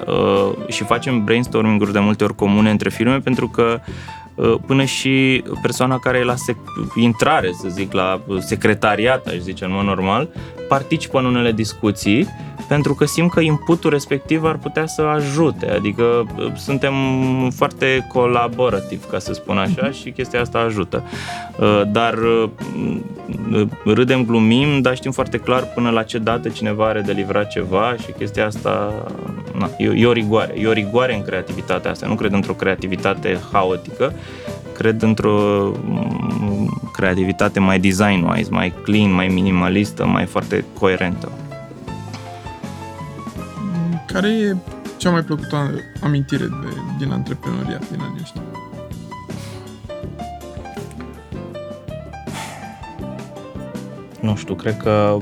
Și facem brainstorming-uri de multe ori comune între firme pentru că Uh, până și persoana care e la sec- intrare, să zic, la secretariat, aș zice, în mod normal, participă în unele discuții pentru că simt că inputul respectiv ar putea să ajute, adică uh, suntem foarte colaborativ, ca să spun așa, și chestia asta ajută. Uh, dar râdem, glumim, dar știm foarte clar până la ce dată cineva are de livrat ceva și chestia asta na, e, e o rigoare. E o rigoare în creativitatea asta. Nu cred într-o creativitate haotică, cred într-o mm, creativitate mai design-wise, mai clean, mai minimalistă, mai foarte coerentă. Care e cea mai plăcută amintire de, din antreprenoriat din anii ăștia? Nu știu, cred că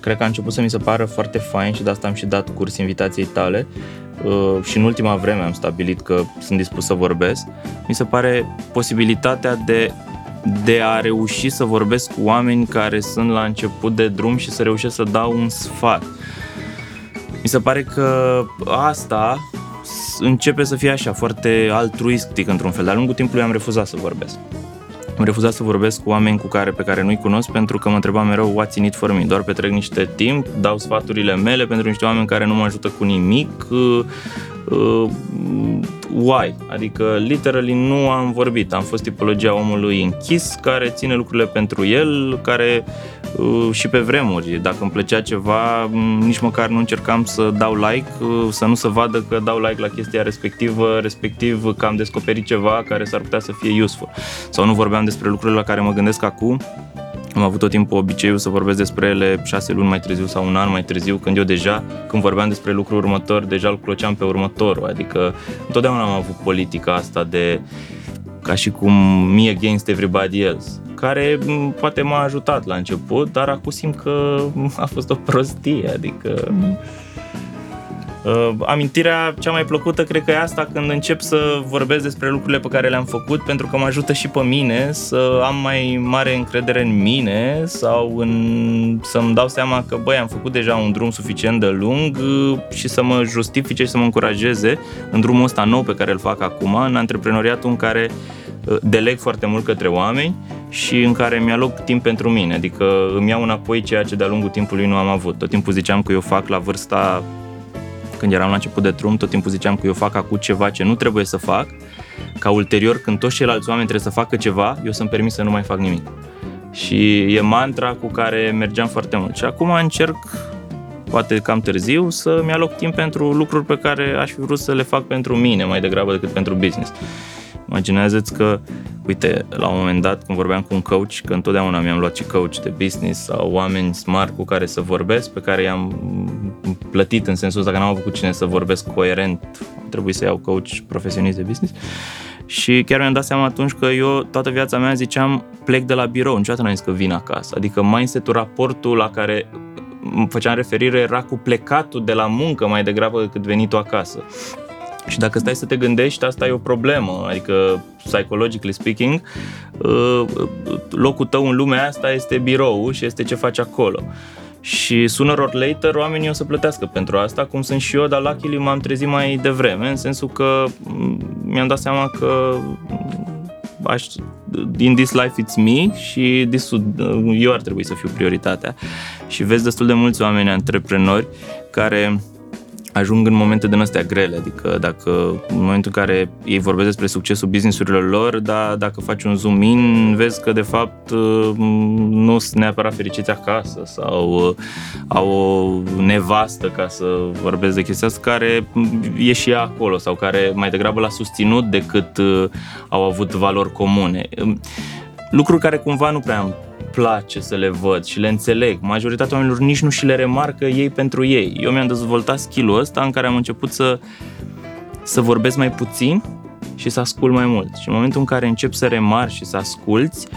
cred că a început să mi se pară foarte fain și de asta am și dat curs invitației tale uh, și în ultima vreme am stabilit că sunt dispus să vorbesc. Mi se pare posibilitatea de de a reuși să vorbesc cu oameni care sunt la început de drum și să reușesc să dau un sfat. Mi se pare că asta începe să fie așa, foarte altruistic într-un fel. De-a lungul timpului am refuzat să vorbesc am refuzat să vorbesc cu oameni cu care, pe care nu-i cunosc pentru că mă întrebam mereu what's in it for me. Doar petrec niște timp, dau sfaturile mele pentru niște oameni care nu mă ajută cu nimic. Uh, uh, why? Adică, literally, nu am vorbit. Am fost tipologia omului închis care ține lucrurile pentru el, care Uh, și pe vremuri. Dacă îmi plăcea ceva, mm, nici măcar nu încercam să dau like, uh, să nu se vadă că dau like la chestia respectivă, respectiv că am descoperit ceva care s-ar putea să fie useful. Sau nu vorbeam despre lucrurile la care mă gândesc acum, am avut tot timpul obiceiul să vorbesc despre ele șase luni mai târziu sau un an mai târziu, când eu deja, când vorbeam despre lucrul următor, deja îl cloceam pe următorul. Adică întotdeauna am avut politica asta de ca și cum me against everybody else care poate m-a ajutat la început, dar acum simt că a fost o prostie, adică... Uh, amintirea cea mai plăcută cred că e asta când încep să vorbesc despre lucrurile pe care le-am făcut pentru că mă ajută și pe mine să am mai mare încredere în mine sau în, să-mi dau seama că băi, am făcut deja un drum suficient de lung uh, și să mă justifice și să mă încurajeze în drumul ăsta nou pe care îl fac acum, în antreprenoriatul în care uh, deleg foarte mult către oameni și în care mi-aloc timp pentru mine, adică îmi iau înapoi ceea ce de-a lungul timpului nu am avut. Tot timpul ziceam că eu fac la vârsta când eram la început de drum, tot timpul ziceam că eu fac acum ceva ce nu trebuie să fac, ca ulterior, când toți ceilalți oameni trebuie să facă ceva, eu să-mi permis să nu mai fac nimic. Și e mantra cu care mergeam foarte mult. Și acum încerc, poate cam târziu, să-mi aloc timp pentru lucruri pe care aș fi vrut să le fac pentru mine mai degrabă decât pentru business. Imaginează-ți că, uite, la un moment dat, când vorbeam cu un coach, că întotdeauna mi-am luat și coach de business sau oameni smart cu care să vorbesc, pe care i-am plătit în sensul ăsta că n-am avut cu cine să vorbesc coerent, trebuie să iau coach profesionist de business. Și chiar mi-am dat seama atunci că eu toată viața mea ziceam plec de la birou, niciodată n-am zis că vin acasă. Adică mindset-ul, raportul la care făceam referire era cu plecatul de la muncă mai degrabă decât venitul acasă. Și dacă stai să te gândești, asta e o problemă, adică psychologically speaking, uh, locul tău în lumea asta este birou și este ce faci acolo. Și sooner or later oamenii o să plătească pentru asta, cum sunt și eu, dar luckily m-am trezit mai devreme, în sensul că mm, mi-am dat seama că mm, aș, in this life it's me și this, eu ar trebui să fiu prioritatea. Și vezi destul de mulți oameni antreprenori care ajung în momente din astea grele, adică dacă în momentul în care ei vorbesc despre succesul businessurilor lor, dar dacă faci un zoom in, vezi că de fapt nu sunt neapărat fericiți acasă sau uh, au o nevastă ca să vorbesc de chestia asta care e și ea acolo sau care mai degrabă l-a susținut decât uh, au avut valori comune. Lucruri care cumva nu prea am place să le văd și le înțeleg. Majoritatea oamenilor nici nu și le remarcă ei pentru ei. Eu mi-am dezvoltat skill-ul ăsta în care am început să, să vorbesc mai puțin și să ascult mai mult. Și în momentul în care încep să remar și să asculți,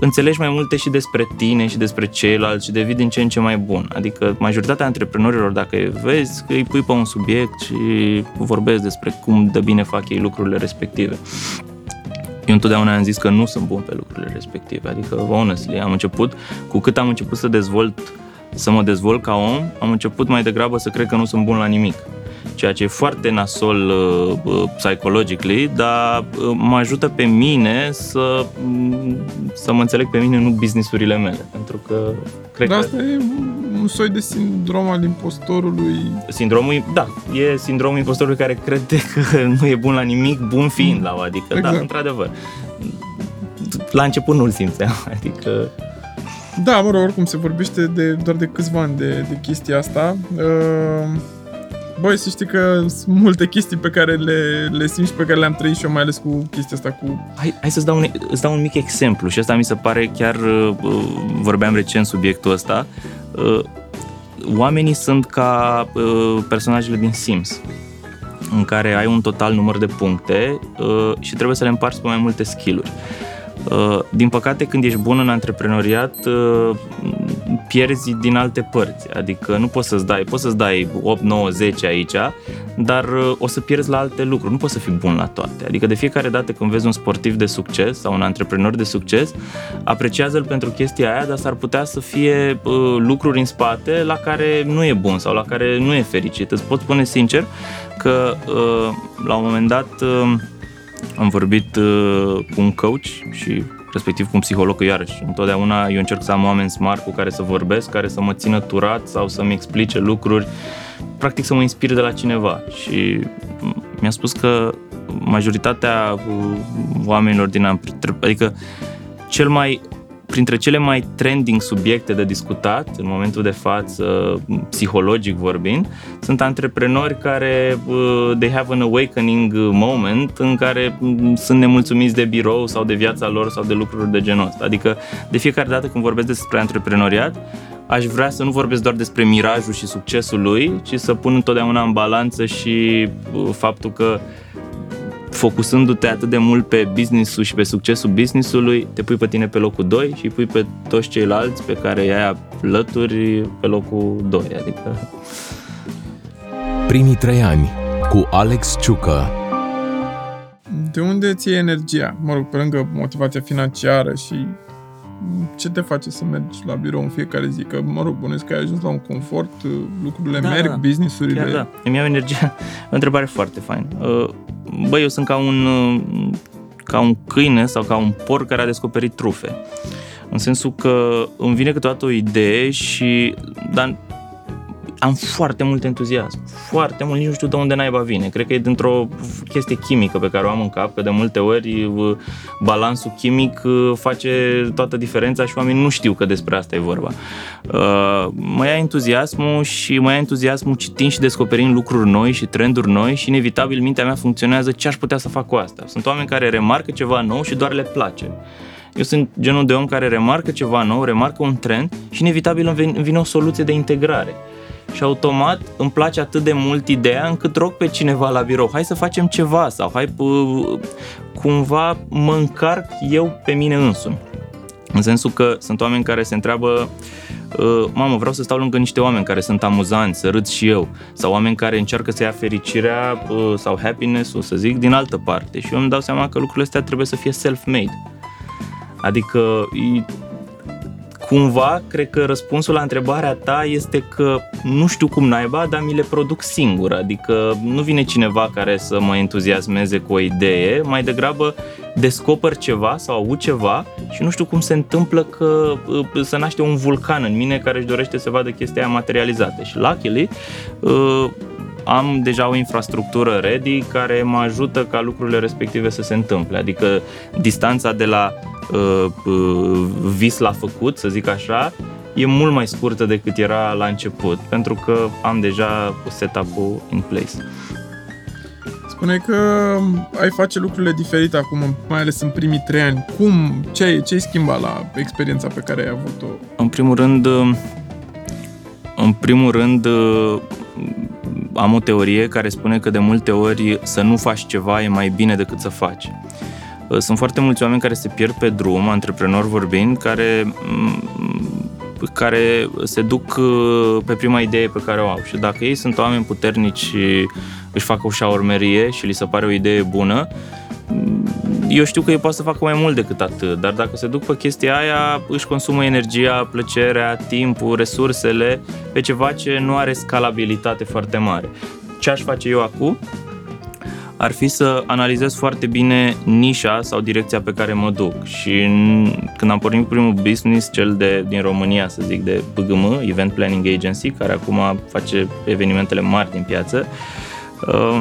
înțelegi mai multe și despre tine și despre ceilalți și devii din ce în ce mai bun. Adică majoritatea antreprenorilor, dacă îi vezi, îi pui pe un subiect și vorbesc despre cum de bine fac ei lucrurile respective eu întotdeauna am zis că nu sunt bun pe lucrurile respective. Adică, honestly, am început, cu cât am început să dezvolt, să mă dezvolt ca om, am început mai degrabă să cred că nu sunt bun la nimic ceea ce e foarte nasol uh, uh, psychologically, dar uh, mă ajută pe mine să, mm, să mă înțeleg pe mine, nu businessurile mele, pentru că cred Dar că... asta e un soi de sindrom al impostorului. Sindromul, da, e sindromul impostorului care crede (laughs) că nu e bun la nimic, bun fiind la o, adică, da, Exact. da, într-adevăr. La început nu-l simțeam, (laughs) adică Da, mă rog, oricum se vorbește de, doar de câțiva ani de, de chestia asta. Uh, Băi, să știi că sunt multe chestii pe care le, le simt și pe care le-am trăit și eu, mai ales cu chestia asta cu... Hai, hai să-ți dau, un, îți dau un mic exemplu și asta mi se pare chiar, uh, vorbeam recent subiectul ăsta, uh, oamenii sunt ca uh, personajele din Sims în care ai un total număr de puncte uh, și trebuie să le împarți pe mai multe skill-uri. Uh, din păcate, când ești bun în antreprenoriat, uh, pierzi din alte părți. Adică nu poți să-ți dai, poți să-ți dai 8, 9, 10 aici, dar uh, o să pierzi la alte lucruri. Nu poți să fii bun la toate. Adică de fiecare dată când vezi un sportiv de succes sau un antreprenor de succes, apreciază-l pentru chestia aia, dar s-ar putea să fie uh, lucruri în spate la care nu e bun sau la care nu e fericit. Îți pot spune sincer că uh, la un moment dat uh, am vorbit uh, cu un coach și respectiv cu un psiholog, că iarăși întotdeauna eu încerc să am oameni smart cu care să vorbesc, care să mă țină turat sau să-mi explice lucruri, practic să mă inspire de la cineva. Și mi-a spus că majoritatea uh, oamenilor din antre- adică cel mai printre cele mai trending subiecte de discutat în momentul de față, psihologic vorbind, sunt antreprenori care uh, they have an awakening moment în care mm, sunt nemulțumiți de birou sau de viața lor sau de lucruri de genul ăsta. Adică de fiecare dată când vorbesc despre antreprenoriat, aș vrea să nu vorbesc doar despre mirajul și succesul lui, ci să pun întotdeauna în balanță și uh, faptul că focusându-te atât de mult pe business-ul și pe succesul business-ului, te pui pe tine pe locul 2 și îi pui pe toți ceilalți pe care i-ai alături pe locul 2. Adică Primii trei ani cu Alex Ciucă De unde ți energia? Mă rog, pe lângă motivația financiară și ce te face să mergi la birou în fiecare zi? Că, mă rog, bănuiesc că ai ajuns la un confort, lucrurile Da, merg, da. business-urile... Chiar da. Îmi iau energia. O (laughs) întrebare foarte faină. Uh, Băi, eu sunt ca un, uh, ca un câine sau ca un porc care a descoperit trufe. În sensul că îmi vine câteodată o idee și dar am foarte mult entuziasm. Foarte mult, nici nu știu de unde naiba vine. Cred că e dintr-o chestie chimică pe care o am în cap, că de multe ori uh, balansul chimic uh, face toată diferența și oamenii nu știu că despre asta e vorba. Uh, Mă ia entuziasmul și mă ia entuziasmul citind și descoperind lucruri noi și trenduri noi și inevitabil mintea mea funcționează ce aș putea să fac cu asta. Sunt oameni care remarcă ceva nou și doar le place. Eu sunt genul de om care remarcă ceva nou, remarcă un trend și inevitabil îmi vin- îmi vine o soluție de integrare. Și automat îmi place atât de mult ideea încât rog pe cineva la birou, hai să facem ceva sau hai uh, cumva mă încarc eu pe mine însumi. În sensul că sunt oameni care se întreabă uh, mamă, vreau să stau lângă niște oameni care sunt amuzanți, să râd și eu, sau oameni care încearcă să ia fericirea uh, sau happiness-ul, să zic, din altă parte. Și eu îmi dau seama că lucrurile astea trebuie să fie self-made. Adică e- cumva, cred că răspunsul la întrebarea ta este că nu știu cum naiba, dar mi le produc singur. Adică nu vine cineva care să mă entuziasmeze cu o idee, mai degrabă descoper ceva sau aud ceva și nu știu cum se întâmplă că uh, să naște un vulcan în mine care își dorește să vadă chestia aia materializată. Și luckily, uh, am deja o infrastructură ready care mă ajută ca lucrurile respective să se întâmple. Adică distanța de la uh, uh, vis la făcut, să zic așa, e mult mai scurtă decât era la început, pentru că am deja setup-ul in place. Spune că ai face lucrurile diferite acum, mai ales în primii trei ani. Cum? Ce ai, ce ai schimbat la experiența pe care ai avut-o? În primul rând, uh, în primul rând, uh, am o teorie care spune că de multe ori să nu faci ceva e mai bine decât să faci. Uh, Sunt foarte mulți oameni care se pierd pe drum, antreprenori vorbind, care, mm, care se duc uh, pe prima idee pe care o au. Și dacă ei sunt oameni puternici și își fac o șaurmerie și li se pare o idee bună, eu știu că ei pot să facă mai mult decât atât, dar dacă se duc pe chestia aia, își consumă energia, plăcerea, timpul, resursele pe ceva ce nu are scalabilitate foarte mare. Ce aș face eu acum? Ar fi să analizez foarte bine nișa sau direcția pe care mă duc și în- când am pornit primul business, cel de, din România, să zic, de BGM, Event Planning Agency, care acum face evenimentele mari din piață, uh,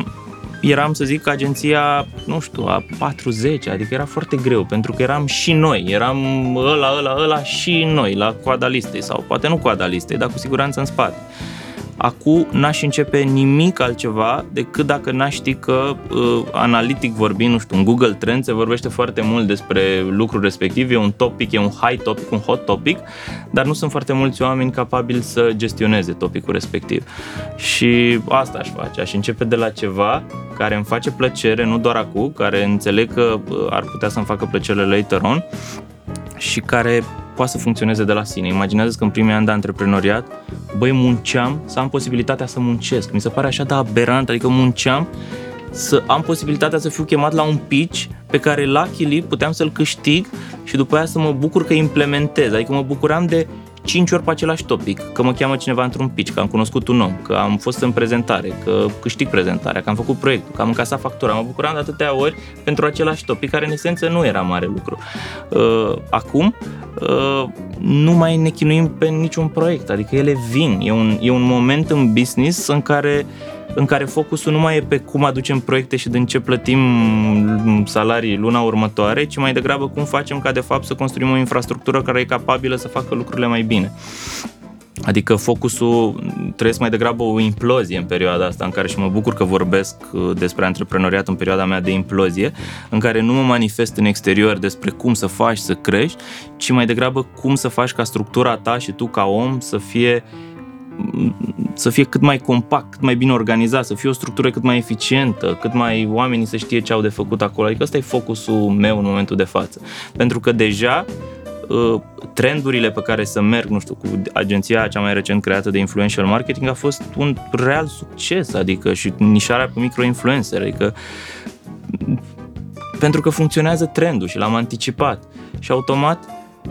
eram, să zic, agenția, nu știu, a 40, adică era foarte greu, pentru că eram și noi, eram ăla, ăla, ăla și noi, la coada listei, sau poate nu coada listei, dar cu siguranță în spate. Acum n-aș începe nimic altceva decât dacă n-aș ști că, uh, analitic vorbind, nu știu, în Google Trends se vorbește foarte mult despre lucrul respectiv, e un topic, e un high topic, un hot topic, dar nu sunt foarte mulți oameni capabili să gestioneze topicul respectiv. Și asta aș face, aș începe de la ceva care îmi face plăcere, nu doar acum, care înțeleg că uh, ar putea să-mi facă plăcere later on și care poate să funcționeze de la sine. Imaginează că în primii ani de antreprenoriat, băi, munceam să am posibilitatea să muncesc. Mi se pare așa de aberant, adică munceam să am posibilitatea să fiu chemat la un pitch pe care luckily puteam să-l câștig și după aia să mă bucur că implementez. Adică mă bucuram de 5 ori pe același topic, că mă cheamă cineva într-un pitch, că am cunoscut un om, că am fost în prezentare, că câștig prezentarea, că am făcut proiectul, că am încasat factura. Mă bucuram de atâtea ori pentru același topic, care în esență nu era mare lucru. Uh, acum, uh, nu mai ne chinuim pe niciun proiect, adică ele vin. E un, e un moment în business în care în care focusul nu mai e pe cum aducem proiecte și din ce plătim salarii luna următoare, ci mai degrabă cum facem ca de fapt să construim o infrastructură care e capabilă să facă lucrurile mai bine. Adică focusul trăiesc mai degrabă o implozie în perioada asta în care și mă bucur că vorbesc uh, despre antreprenoriat în perioada mea de implozie, în care nu mă manifest în exterior despre cum să faci să crești, ci mai degrabă cum să faci ca structura ta și tu ca om să fie să fie cât mai compact, cât mai bine organizat, să fie o structură cât mai eficientă, cât mai oamenii să știe ce au de făcut acolo. Adică ăsta e focusul meu în momentul de față. Pentru că deja uh, trendurile pe care să merg, nu știu, cu agenția cea mai recent creată de influential marketing a fost un real succes, adică și nișarea pe micro-influencer, adică pentru că funcționează trendul și l-am anticipat și automat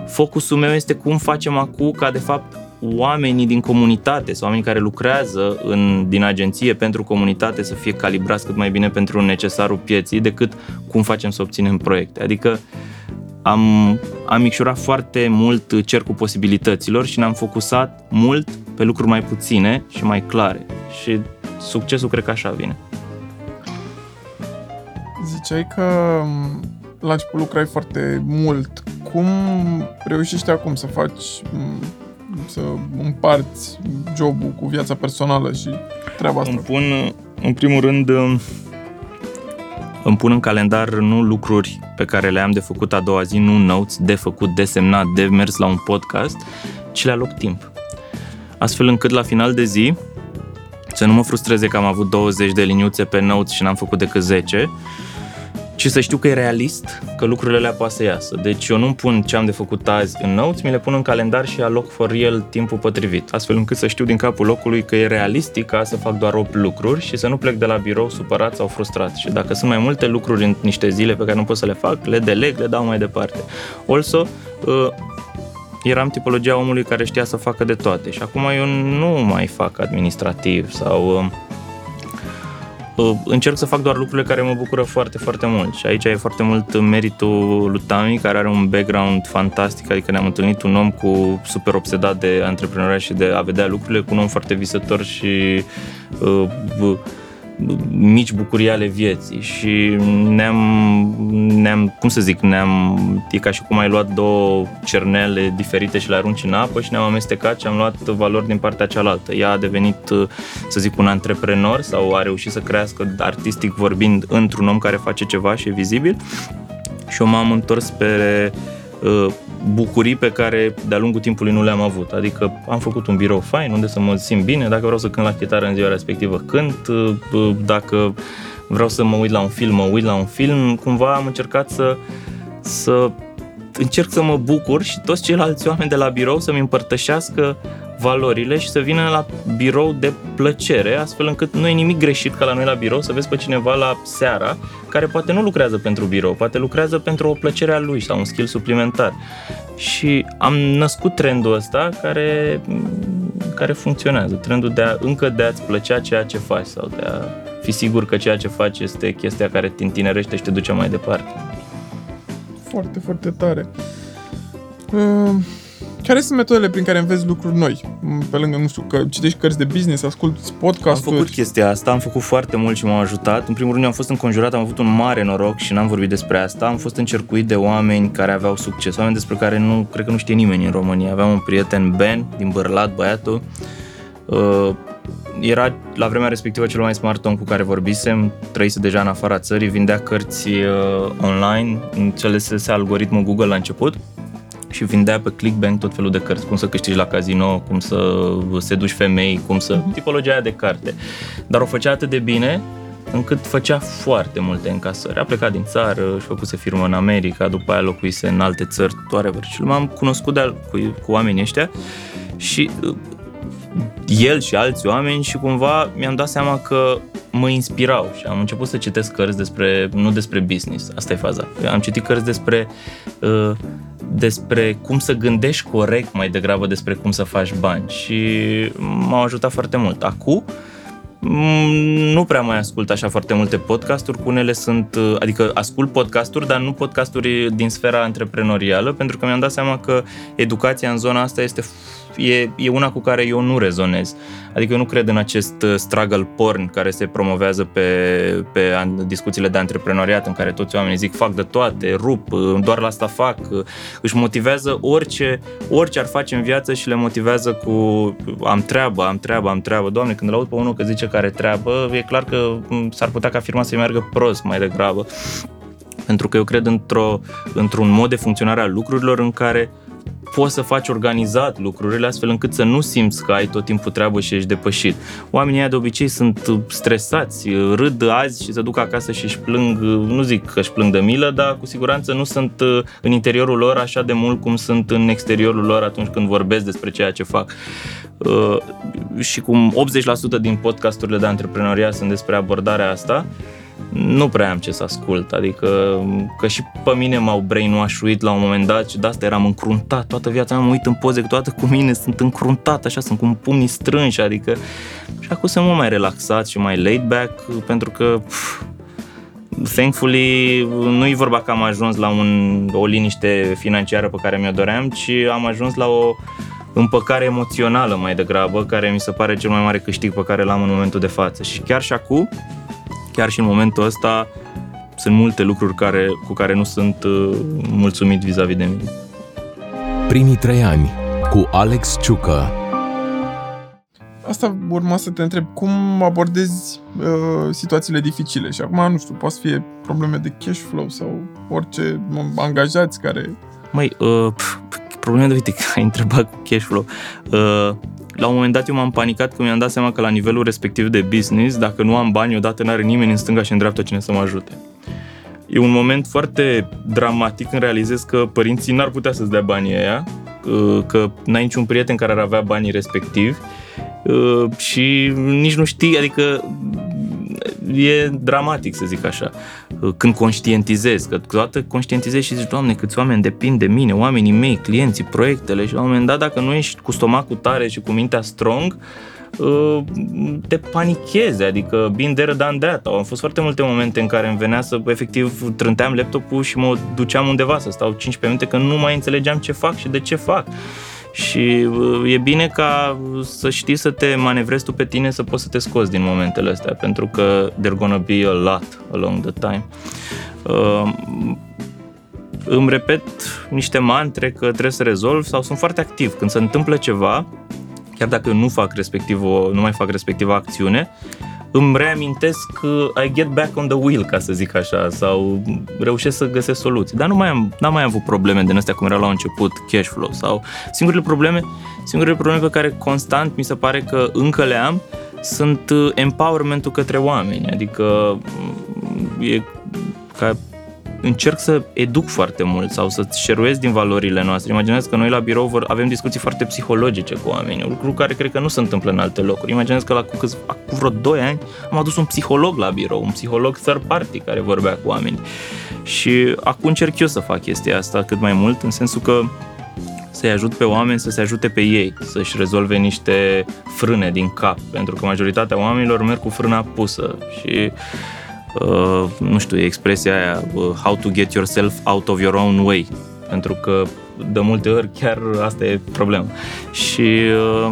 focusul meu este cum facem acum ca de fapt oamenii din comunitate sau oamenii care lucrează în, din agenție pentru comunitate să fie calibrați cât mai bine pentru necesarul pieții decât cum facem să obținem proiecte. Adică am, am micșurat foarte mult cercul posibilităților și ne-am focusat mult pe lucruri mai puține și mai clare. Și succesul cred că așa vine. Ziceai că la început lucrai foarte mult. Cum reușești acum să faci să împarți jobul cu viața personală și treaba asta? Îmi pun, în primul rând, îmi pun în calendar nu lucruri pe care le am de făcut a doua zi, nu notes, de făcut, de semnat, de mers la un podcast, ci le aloc timp. Astfel încât la final de zi să nu mă frustreze că am avut 20 de liniuțe pe notes și n-am făcut decât 10, ci să știu că e realist, că lucrurile alea poate să iasă. Deci eu nu-mi pun ce am de făcut azi în notes, mi le pun în calendar și aloc for real timpul potrivit, astfel încât să știu din capul locului că e realistic ca să fac doar 8 lucruri și să nu plec de la birou supărat sau frustrat. Și dacă sunt mai multe lucruri în niște zile pe care nu pot să le fac, le deleg, le dau mai departe. Also, uh, eram tipologia omului care știa să facă de toate și acum eu nu mai fac administrativ sau uh, Uh, încerc să fac doar lucrurile care mă bucură foarte, foarte mult. Și aici e foarte mult meritul lui Tami, care are un background fantastic, adică ne-am întâlnit un om cu super obsedat de antreprenoriat și de a vedea lucrurile, cu un om foarte visător și uh, mici bucurii ale vieții și ne-am, ne-am, cum să zic, ne-am, e ca și cum ai luat două cernele diferite și le arunci în apă și ne-am amestecat și am luat valori din partea cealaltă. Ea a devenit, să zic, un antreprenor sau a reușit să crească artistic vorbind într-un om care face ceva și e vizibil și eu m-am întors pe uh, bucurii pe care de-a lungul timpului nu le-am avut. Adică am făcut un birou fain unde să mă simt bine, dacă vreau să cânt la chitară în ziua respectivă cânt, uh, dacă vreau să mă uit la un film, mă uit la un film, cumva am încercat să, să încerc să mă bucur și toți ceilalți oameni de la birou să-mi împărtășească valorile și să vină la birou de plăcere, astfel încât nu e nimic greșit ca la noi la birou să vezi pe cineva la seara care poate nu lucrează pentru birou, poate lucrează pentru o plăcere a lui sau un skill suplimentar. Și am născut trendul ăsta care, care funcționează, trendul de a, încă de a-ți plăcea ceea ce faci sau de a fi sigur că ceea ce faci este chestia care te întinerește și te duce mai departe. Foarte, foarte tare. Uh care sunt metodele prin care înveți lucruri noi? Pe lângă, nu știu, că citești cărți de business, asculti podcasturi. Am făcut chestia asta, am făcut foarte mult și m-au ajutat. În primul rând, eu am fost înconjurat, am avut un mare noroc și n-am vorbit despre asta. Am fost încercuit de oameni care aveau succes, oameni despre care nu, cred că nu știe nimeni în România. Aveam un prieten, Ben, din Bărlat, băiatul. Uh, era la vremea respectivă cel mai smart om cu care vorbisem, trăise deja în afara țării, vindea cărți uh, online, înțelesese algoritmul Google la început și vindea pe ClickBank tot felul de cărți, cum să câștigi la casino, cum să seduci femei, cum să... Uh-huh. tipologia aia de carte. Dar o făcea atât de bine încât făcea foarte multe încasări. A plecat din țară, și făcuse firmă în America, după aia locuise în alte țări, whatever. Și m-am cunoscut de cu, cu oamenii ăștia și uh, el și alți oameni și cumva mi-am dat seama că mă inspirau și am început să citesc cărți despre, nu despre business, asta e faza. Am citit cărți despre uh, despre cum să gândești corect mai degrabă despre cum să faci bani și m-au ajutat foarte mult. Acum mm, nu prea mai ascult așa foarte multe podcasturi, cu unele sunt, adică ascult podcasturi, dar nu podcasturi din sfera antreprenorială, pentru că mi-am dat seama că educația în zona asta este e, e una cu care eu nu rezonez. Adică eu nu cred în acest uh, struggle porn care se promovează pe, pe discuțiile de antreprenoriat în care toți oamenii zic fac de toate, rup, uh, doar la asta fac, uh, își motivează orice, orice ar face în viață și le motivează cu am treabă, am treabă, am treabă. Doamne, când îl aud pe unul că zice că are treabă, e clar că mm, s-ar putea ca firma să meargă prost mai degrabă. Pentru că eu cred într-o, într-un mod de funcționare al lucrurilor în care poți să faci organizat lucrurile astfel încât să nu simți că ai tot timpul treabă și ești depășit. Oamenii ăia de obicei sunt stresați, râd azi și se duc acasă și își plâng, nu zic că își plâng de milă, dar cu siguranță nu sunt uh, în interiorul lor așa de mult cum sunt în exteriorul lor atunci când vorbesc despre ceea ce fac. Uh, și cum 80% din podcasturile de antreprenoria sunt despre abordarea asta, nu prea am ce să ascult, adică că și pe mine m-au brainwash la un moment dat și de asta eram încruntat, toată viața mea mă uit în poze, toată cu mine sunt încruntat, așa, sunt cu pumnii strânși, adică și acum sunt mult mai relaxat și mai laid back, pentru că pf, thankfully nu e vorba că am ajuns la un, o liniște financiară pe care mi-o doream, ci am ajuns la o împăcare emoțională mai degrabă, care mi se pare cel mai mare câștig pe care l-am în momentul de față. Și chiar și acum, chiar și în momentul ăsta, sunt multe lucruri care, cu care nu sunt uh, mulțumit vis-a-vis de mine. Primii trei ani cu Alex Ciucă Asta urma să te întreb, cum abordezi uh, situațiile dificile? Și acum, nu știu, poate să fie probleme de cash flow sau orice angajați care... Măi, uh, probleme de, uite, (laughs) ai întrebat cu cash flow. Uh, la un moment dat eu m-am panicat că mi-am dat seama că la nivelul respectiv de business, dacă nu am bani, odată n-are nimeni în stânga și în dreapta cine să mă ajute. E un moment foarte dramatic când realizez că părinții n-ar putea să-ți dea banii aia, că n-ai niciun prieten care ar avea banii respectivi și nici nu știi, adică e dramatic, să zic așa, când conștientizezi, că toată conștientizezi și zici, Doamne, câți oameni depind de mine, oamenii mei, clienții, proiectele și la un moment dat, dacă nu ești cu stomacul tare și cu mintea strong, uh, te panichezi, adică bine there, done that. Au fost foarte multe momente în care îmi venea să, efectiv, trânteam laptopul și mă duceam undeva să stau 15 minute că nu mai înțelegeam ce fac și de ce fac. Și uh, e bine ca să știi să te manevrezi tu pe tine să poți să te scoți din momentele astea, pentru că they're gonna be a lot along the time. Uh, îmi repet niște mantre că trebuie să rezolv sau sunt foarte activ. Când se întâmplă ceva, chiar dacă eu nu fac respectiv o, nu mai fac respectiva acțiune, îmi reamintesc că I get back on the wheel, ca să zic așa, sau reușesc să găsesc soluții. Dar nu mai am, n-am mai avut probleme din astea cum era la început, cash flow sau singurele probleme, singurele probleme pe care constant mi se pare că încă le am sunt uh, empowerment-ul către oameni, adică mm, e ca încerc să educ foarte mult sau să șeruiesc din valorile noastre. Imaginează că noi la birou avem discuții foarte psihologice cu oamenii, lucru care cred că nu se întâmplă în alte locuri. Imaginează că la cu, cu vreo 2 ani am adus un psiholog la birou, un psiholog third party care vorbea cu oamenii. Și acum încerc eu să fac chestia asta cât mai mult, în sensul că să-i ajut pe oameni să se ajute pe ei, să-și rezolve niște frâne din cap, pentru că majoritatea oamenilor merg cu frâna pusă și uh, nu știu, expresia aia, uh, how to get yourself out of your own way, pentru că de multe ori chiar asta e problema. Și uh,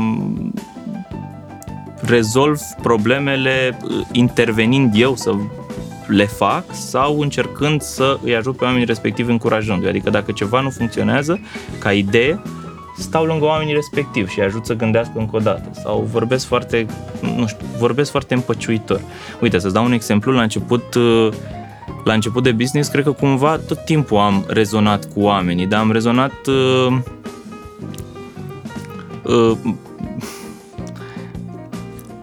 rezolv problemele uh, intervenind eu să le fac sau încercând să îi ajut pe oamenii respectiv încurajându-i. Adică dacă ceva nu funcționează ca idee, stau lângă oamenii respectivi și îi ajut să gândească încă o dată sau vorbesc foarte, nu știu, vorbesc foarte împăciuitor. Uite, să-ți dau un exemplu, la început la început de business, cred că cumva tot timpul am rezonat cu oamenii, dar am rezonat uh, uh,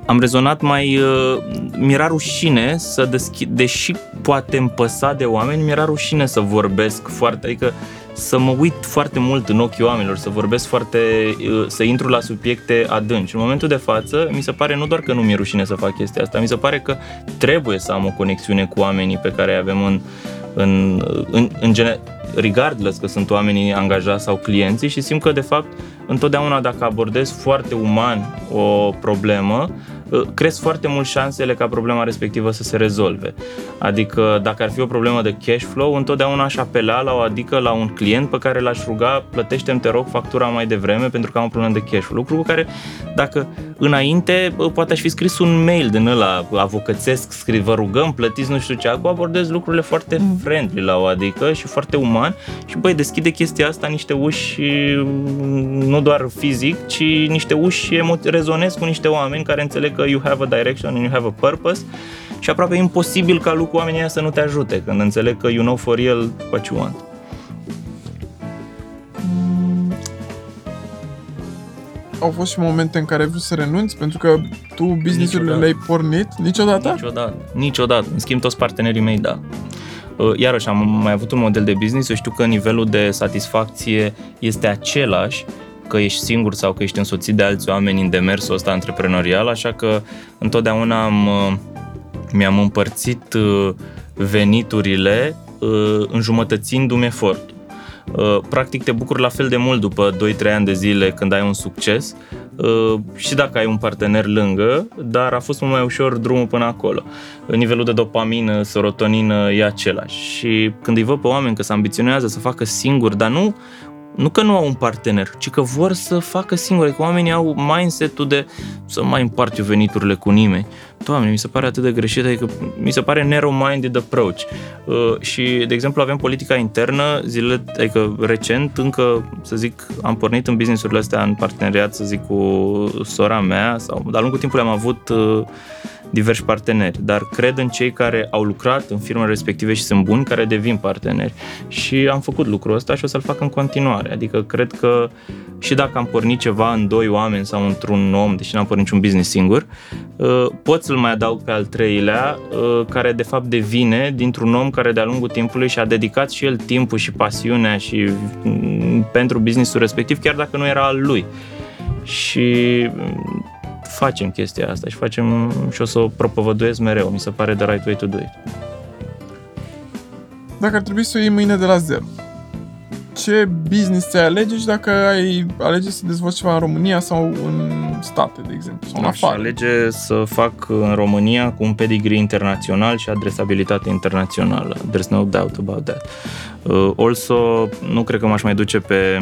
am rezonat mai uh, mi-era rușine să deschid, deși poate îmi păsa de oameni, mi-era rușine să vorbesc foarte, adică să mă uit foarte mult în ochii oamenilor, să vorbesc foarte, uh, să intru la subiecte adânci. În momentul de față, mi se pare nu doar că nu mi-e rușine să fac chestia asta, mi se pare că trebuie să am o conexiune cu oamenii pe care îi avem în, în, în, în gene, regardless că sunt oamenii angajați sau clienții și simt că, de fapt, întotdeauna dacă abordez foarte uman o problemă, cresc foarte mult șansele ca problema respectivă să se rezolve. Adică dacă ar fi o problemă de cash flow, întotdeauna aș apela la o, adică la un client pe care l-aș ruga, plătește-mi, te rog, factura mai devreme pentru că am o problemă de cash flow. Lucru cu care, dacă înainte, poate aș fi scris un mail din ăla avocățesc, scris, vă rugăm, plătiți nu știu ce, acum abordez lucrurile foarte mm. friendly la o adică și foarte uman și băi, deschide chestia asta niște uși nu doar fizic, ci niște uși rezonez cu niște oameni care înțeleg că că you have a direction and you have a purpose și aproape imposibil ca lucrul oamenii să nu te ajute când înțeleg că you know for real what you want. au fost și momente în care ai vrut să renunți? Pentru că tu business-urile Niciodată. le-ai pornit niciodată? Niciodată. Niciodată. În schimb, toți partenerii mei, da. Uh, Iarăși, am mai avut un model de business, eu știu că nivelul de satisfacție este același, că ești singur sau că ești însoțit de alți oameni în demersul ăsta antreprenorial, așa că întotdeauna am, uh, mi-am împărțit uh, veniturile uh, înjumătățindu-mi efortul. Uh, Practic te bucuri la fel de mult după 2-3 ani de zile când ai un succes uh, și dacă ai un partener lângă, dar a fost mult mai ușor drumul până acolo. Nivelul de dopamină, serotonină e același și când îi văd pe oameni că se ambiționează să facă singur, dar nu nu că nu au un partener, ci că vor să facă singuri. Adică oamenii au mindset-ul de să mai împart eu veniturile cu nimeni. Doamne, mi se pare atât de greșit, adică mi se pare narrow-minded approach. Uh, și, de exemplu, avem politica internă, zile, adică recent, încă, să zic, am pornit în businessurile astea în parteneriat, să zic, cu sora mea, sau de-a lungul timpului am avut uh, diversi parteneri, dar cred în cei care au lucrat în firmele respective și sunt buni, care devin parteneri. Și am făcut lucrul ăsta și o să-l fac în continuare. Adică cred că și dacă am pornit ceva în doi oameni sau într-un om, deși n-am pornit niciun business singur, uh, pot să-l mai adaug pe al treilea, uh, care de fapt devine dintr-un om care de-a lungul timpului și-a dedicat și el timpul și pasiunea și mm, pentru businessul respectiv, chiar dacă nu era al lui. Și mm, facem chestia asta și facem și o să o propovăduiesc mereu. Mi se pare the right way to do it. Dacă ar trebui să o iei mâine de la zero, ce business ți-ai alege și dacă ai alege să dezvolți ceva în România sau în state, de exemplu, sau în Aș afară? alege să fac în România cu un pedigree internațional și adresabilitate internațională. There's no doubt about that. Uh, also, nu cred că m-aș mai duce pe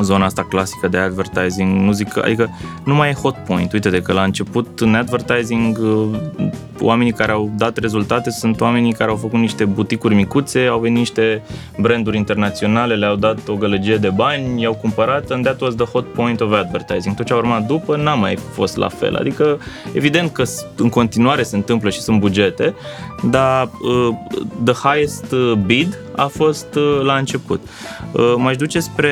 zona asta clasică de advertising, nu zic că, adică nu mai e hot point. Uite de că la început în advertising uh, oamenii care au dat rezultate sunt oamenii care au făcut niște buticuri micuțe, au venit niște branduri internaționale, le-au dat o gălăgie de bani, i-au cumpărat and that was the hot point of advertising. Tot ce a urmat după n-a mai fost la fel. Adică evident că s- în continuare se întâmplă și sunt bugete, dar uh, the highest uh, bid a fost uh, la început. Uh, m-aș duce spre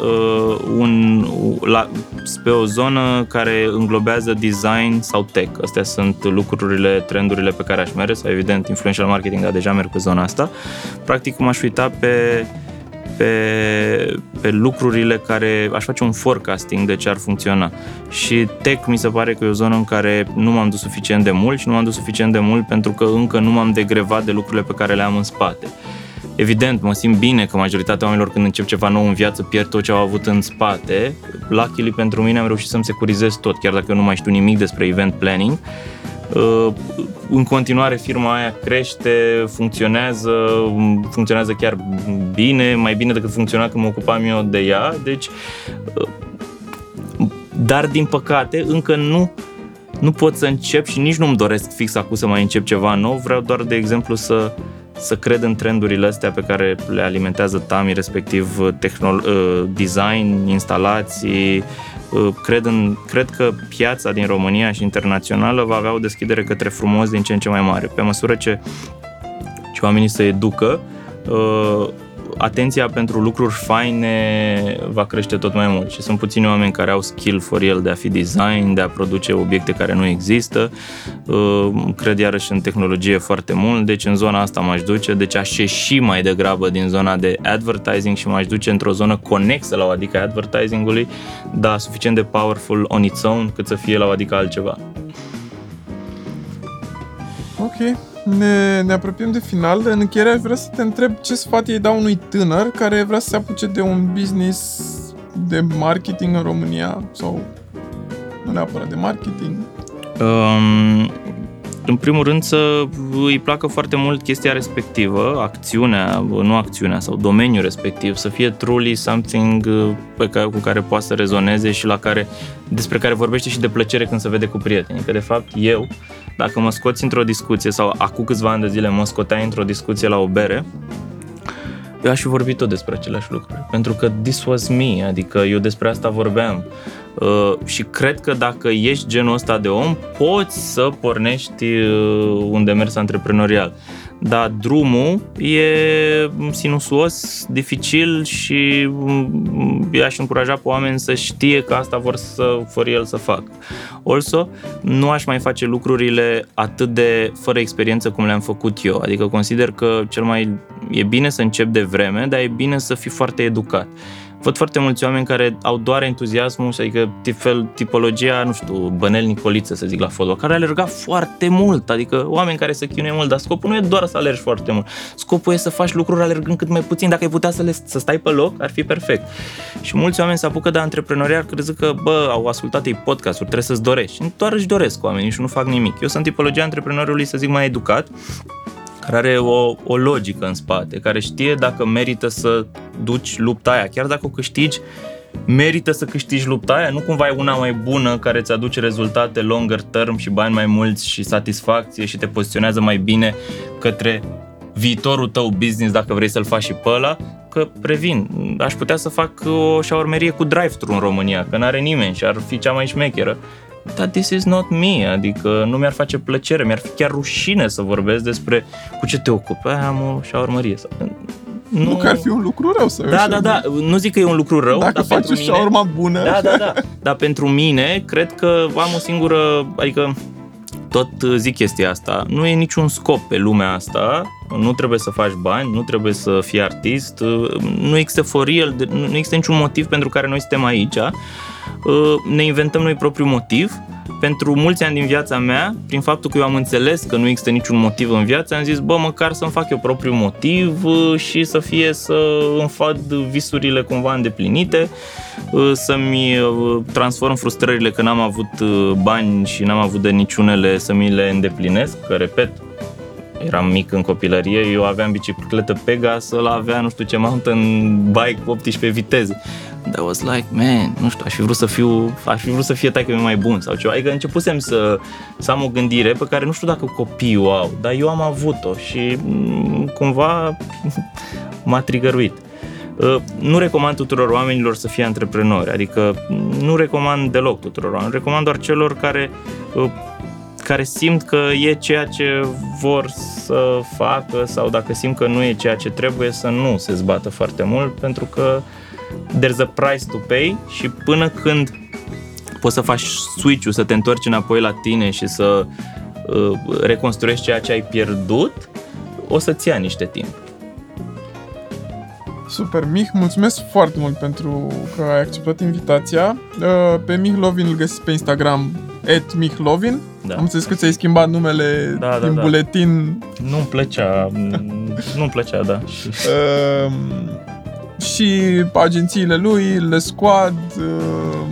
uh, un, la, spre o zonă care înglobează design sau tech. Astea sunt lucrurile, trendurile pe care aș merge, sau evident influential marketing, dar deja merg pe zona asta. Practic m-aș uita pe pe, pe lucrurile care aș face un forecasting de ce ar funcționa. Și tech mi se pare că e o zonă în care nu m-am dus suficient de mult și nu m-am dus suficient de mult pentru că încă nu m-am degrevat de lucrurile pe care le am în spate. Evident, mă simt bine că majoritatea oamenilor când încep ceva nou în viață pierd tot ce au avut în spate. Luckily pentru mine am reușit să-mi securizez tot, chiar dacă eu nu mai știu nimic despre event planning. Uh, În continuare firma aia crește, funcționează, funcționează chiar bine, mai bine decât funcționa când mă ocupam eu de ea, deci uh, dar din păcate încă nu nu pot să încep și nici nu-mi doresc fix acum să mai încep ceva nou, vreau doar de exemplu să să cred în trendurile astea pe care le alimentează Tami, respectiv tehnolo- uh, design, instalații. Uh, Cred, în, cred că piața din România și internațională va avea o deschidere către frumos din ce în ce mai mare. Pe măsură ce, ce oamenii se educă, uh, atenția pentru lucruri faine va crește tot mai mult și sunt puțini oameni care au skill for el de a fi design, de a produce obiecte care nu există. Uh, Cred iarăși în tehnologie foarte mult, deci în zona asta m-aș duce, deci aș ieși mai degrabă din zona de advertising și m-aș duce într-o zonă conexă la o adică advertisingului, dar suficient de powerful on its own cât să fie la o adică altceva. Ok. Ne, ne apropiem de final. În încheiere aș vrea să te întreb ce sfat îi dau unui tânăr care vrea să se apuce de un business de marketing în România sau nu neapărat de marketing. Um, în primul rând să îi placă foarte mult chestia respectivă, acțiunea, nu acțiunea, sau domeniul respectiv, să fie truly something uh, pe care, cu care poate să rezoneze și la care, despre care vorbește și de plăcere când se vede cu prietenii. Că de fapt eu, dacă mă scoți într-o discuție sau acum câțiva ani de zile mă scoteai într-o discuție la o bere, eu aș fi vorbit tot despre aceleași lucruri. Pentru că this was me, adică eu despre asta vorbeam. Uh, și cred că dacă ești genul ăsta de om, poți să pornești uh, un demers antreprenorial. dar drumul e sinusuos, dificil și mm, i-aș încuraja pe oameni să știe că asta vor să vor el să facă. Also, nu aș mai face lucrurile atât de fără experiență cum le-am făcut eu. Adică consider că cel mai e bine să încep de vreme, dar e bine să fii foarte educat văd foarte mulți oameni care au doar entuziasmul, adică fel, tipologia, nu știu, Bănel Nicoliță, să zic, la fotbal, care alerga foarte mult, adică oameni care se chinuie mult, dar scopul nu e doar să alergi foarte mult. Scopul e să faci lucruri alergând cât mai puțin. Dacă ai putea să, le, să stai pe loc, ar fi perfect. Și mulți oameni se apucă de antreprenoriat crezând că, bă, au ascultat ei podcasturi, trebuie să-ți dorești. Și doar își doresc oamenii și nu fac nimic. Eu sunt tipologia antreprenorului, să zic, mai educat, care are o, o logică în spate, care știe dacă merită să duci lupta aia, chiar dacă o câștigi, merită să câștigi lupta aia, nu cumva e una mai bună care îți aduce rezultate longer term și bani mai mulți și satisfacție și te poziționează mai bine către viitorul tău business dacă vrei să-l faci și pe ăla, că previn, aș putea să fac o șaurmerie cu drive-thru în România, că n-are nimeni și ar fi cea mai șmecheră dar this is not me, adică nu mi-ar face plăcere, mi-ar fi chiar rușine să vorbesc despre cu ce te ocupi, Aia am o șaurmărie. Nu... nu că ar fi un lucru rău să Da, da, da, nu zic că e un lucru rău. Dacă dar faci o șaurma bună. Da, da, da, (laughs) dar pentru mine, cred că am o singură, adică tot zic chestia asta, nu e niciun scop pe lumea asta, nu trebuie să faci bani, nu trebuie să fii artist, nu există for real, nu există niciun motiv pentru care noi suntem aici Uh, ne inventăm noi propriul motiv. Pentru mulți ani din viața mea, prin faptul că eu am înțeles că nu există niciun motiv în viață, am zis, bă, măcar să-mi fac eu propriul motiv uh, și să fie să îmi fac visurile cumva îndeplinite, uh, să-mi transform frustrările că n-am avut bani și n-am avut de niciunele să mi le îndeplinesc, că, repet, eram mic în copilărie, eu aveam bicicletă Pegas, ăla avea nu știu ce mountain bike 18 viteze. That was like, man, nu știu, aș fi vrut să fiu, aș fi vrut să fie taică mai bun sau ceva. Adică începusem să, să am o gândire pe care nu știu dacă copiii o au, dar eu am avut-o și mm, cumva (laughs) m-a trigăruit. Uh, nu recomand tuturor oamenilor să fie antreprenori, adică nu recomand deloc tuturor oamenilor, recomand doar celor care uh, care simt că e ceea ce vor să facă sau dacă simt că nu e ceea ce trebuie să nu se zbată foarte mult pentru că there's a price to pay și până când poți să faci switch-ul, să te întorci înapoi la tine și să uh, reconstruiești ceea ce ai pierdut, o să-ți ia niște timp. Super, Mich, mulțumesc foarte mult pentru că ai acceptat invitația. Uh, pe Mich Lovin îl găsiți pe Instagram, at Mich Lovin. Da. Am înțeles că ți-ai schimbat numele da, din da, da. buletin. Nu-mi plăcea, nu-mi plăcea, da. Uh, și agențiile lui, Le Squad, uh...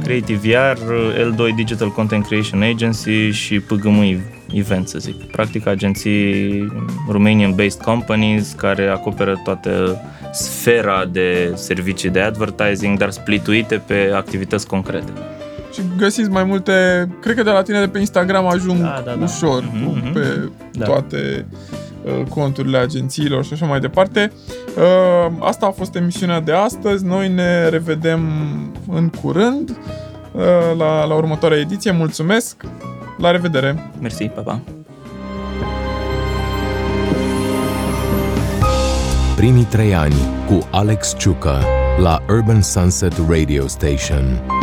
Creative Iar, L2 Digital Content Creation Agency și PGM Event, să zic. Practic agenții Romanian-based companies care acoperă toată sfera de servicii de advertising, dar splituite pe activități concrete. Și găsiți mai multe, cred că de la tine de pe Instagram ajung da, da, da. ușor mm-hmm, pe da. toate uh, conturile agențiilor și așa mai departe. Uh, asta a fost emisiunea de astăzi. Noi ne revedem în curând uh, la, la următoarea ediție. Mulțumesc! La revedere! Mersi, pa, pa! Primii trei ani cu Alex Ciucă la Urban Sunset Radio Station.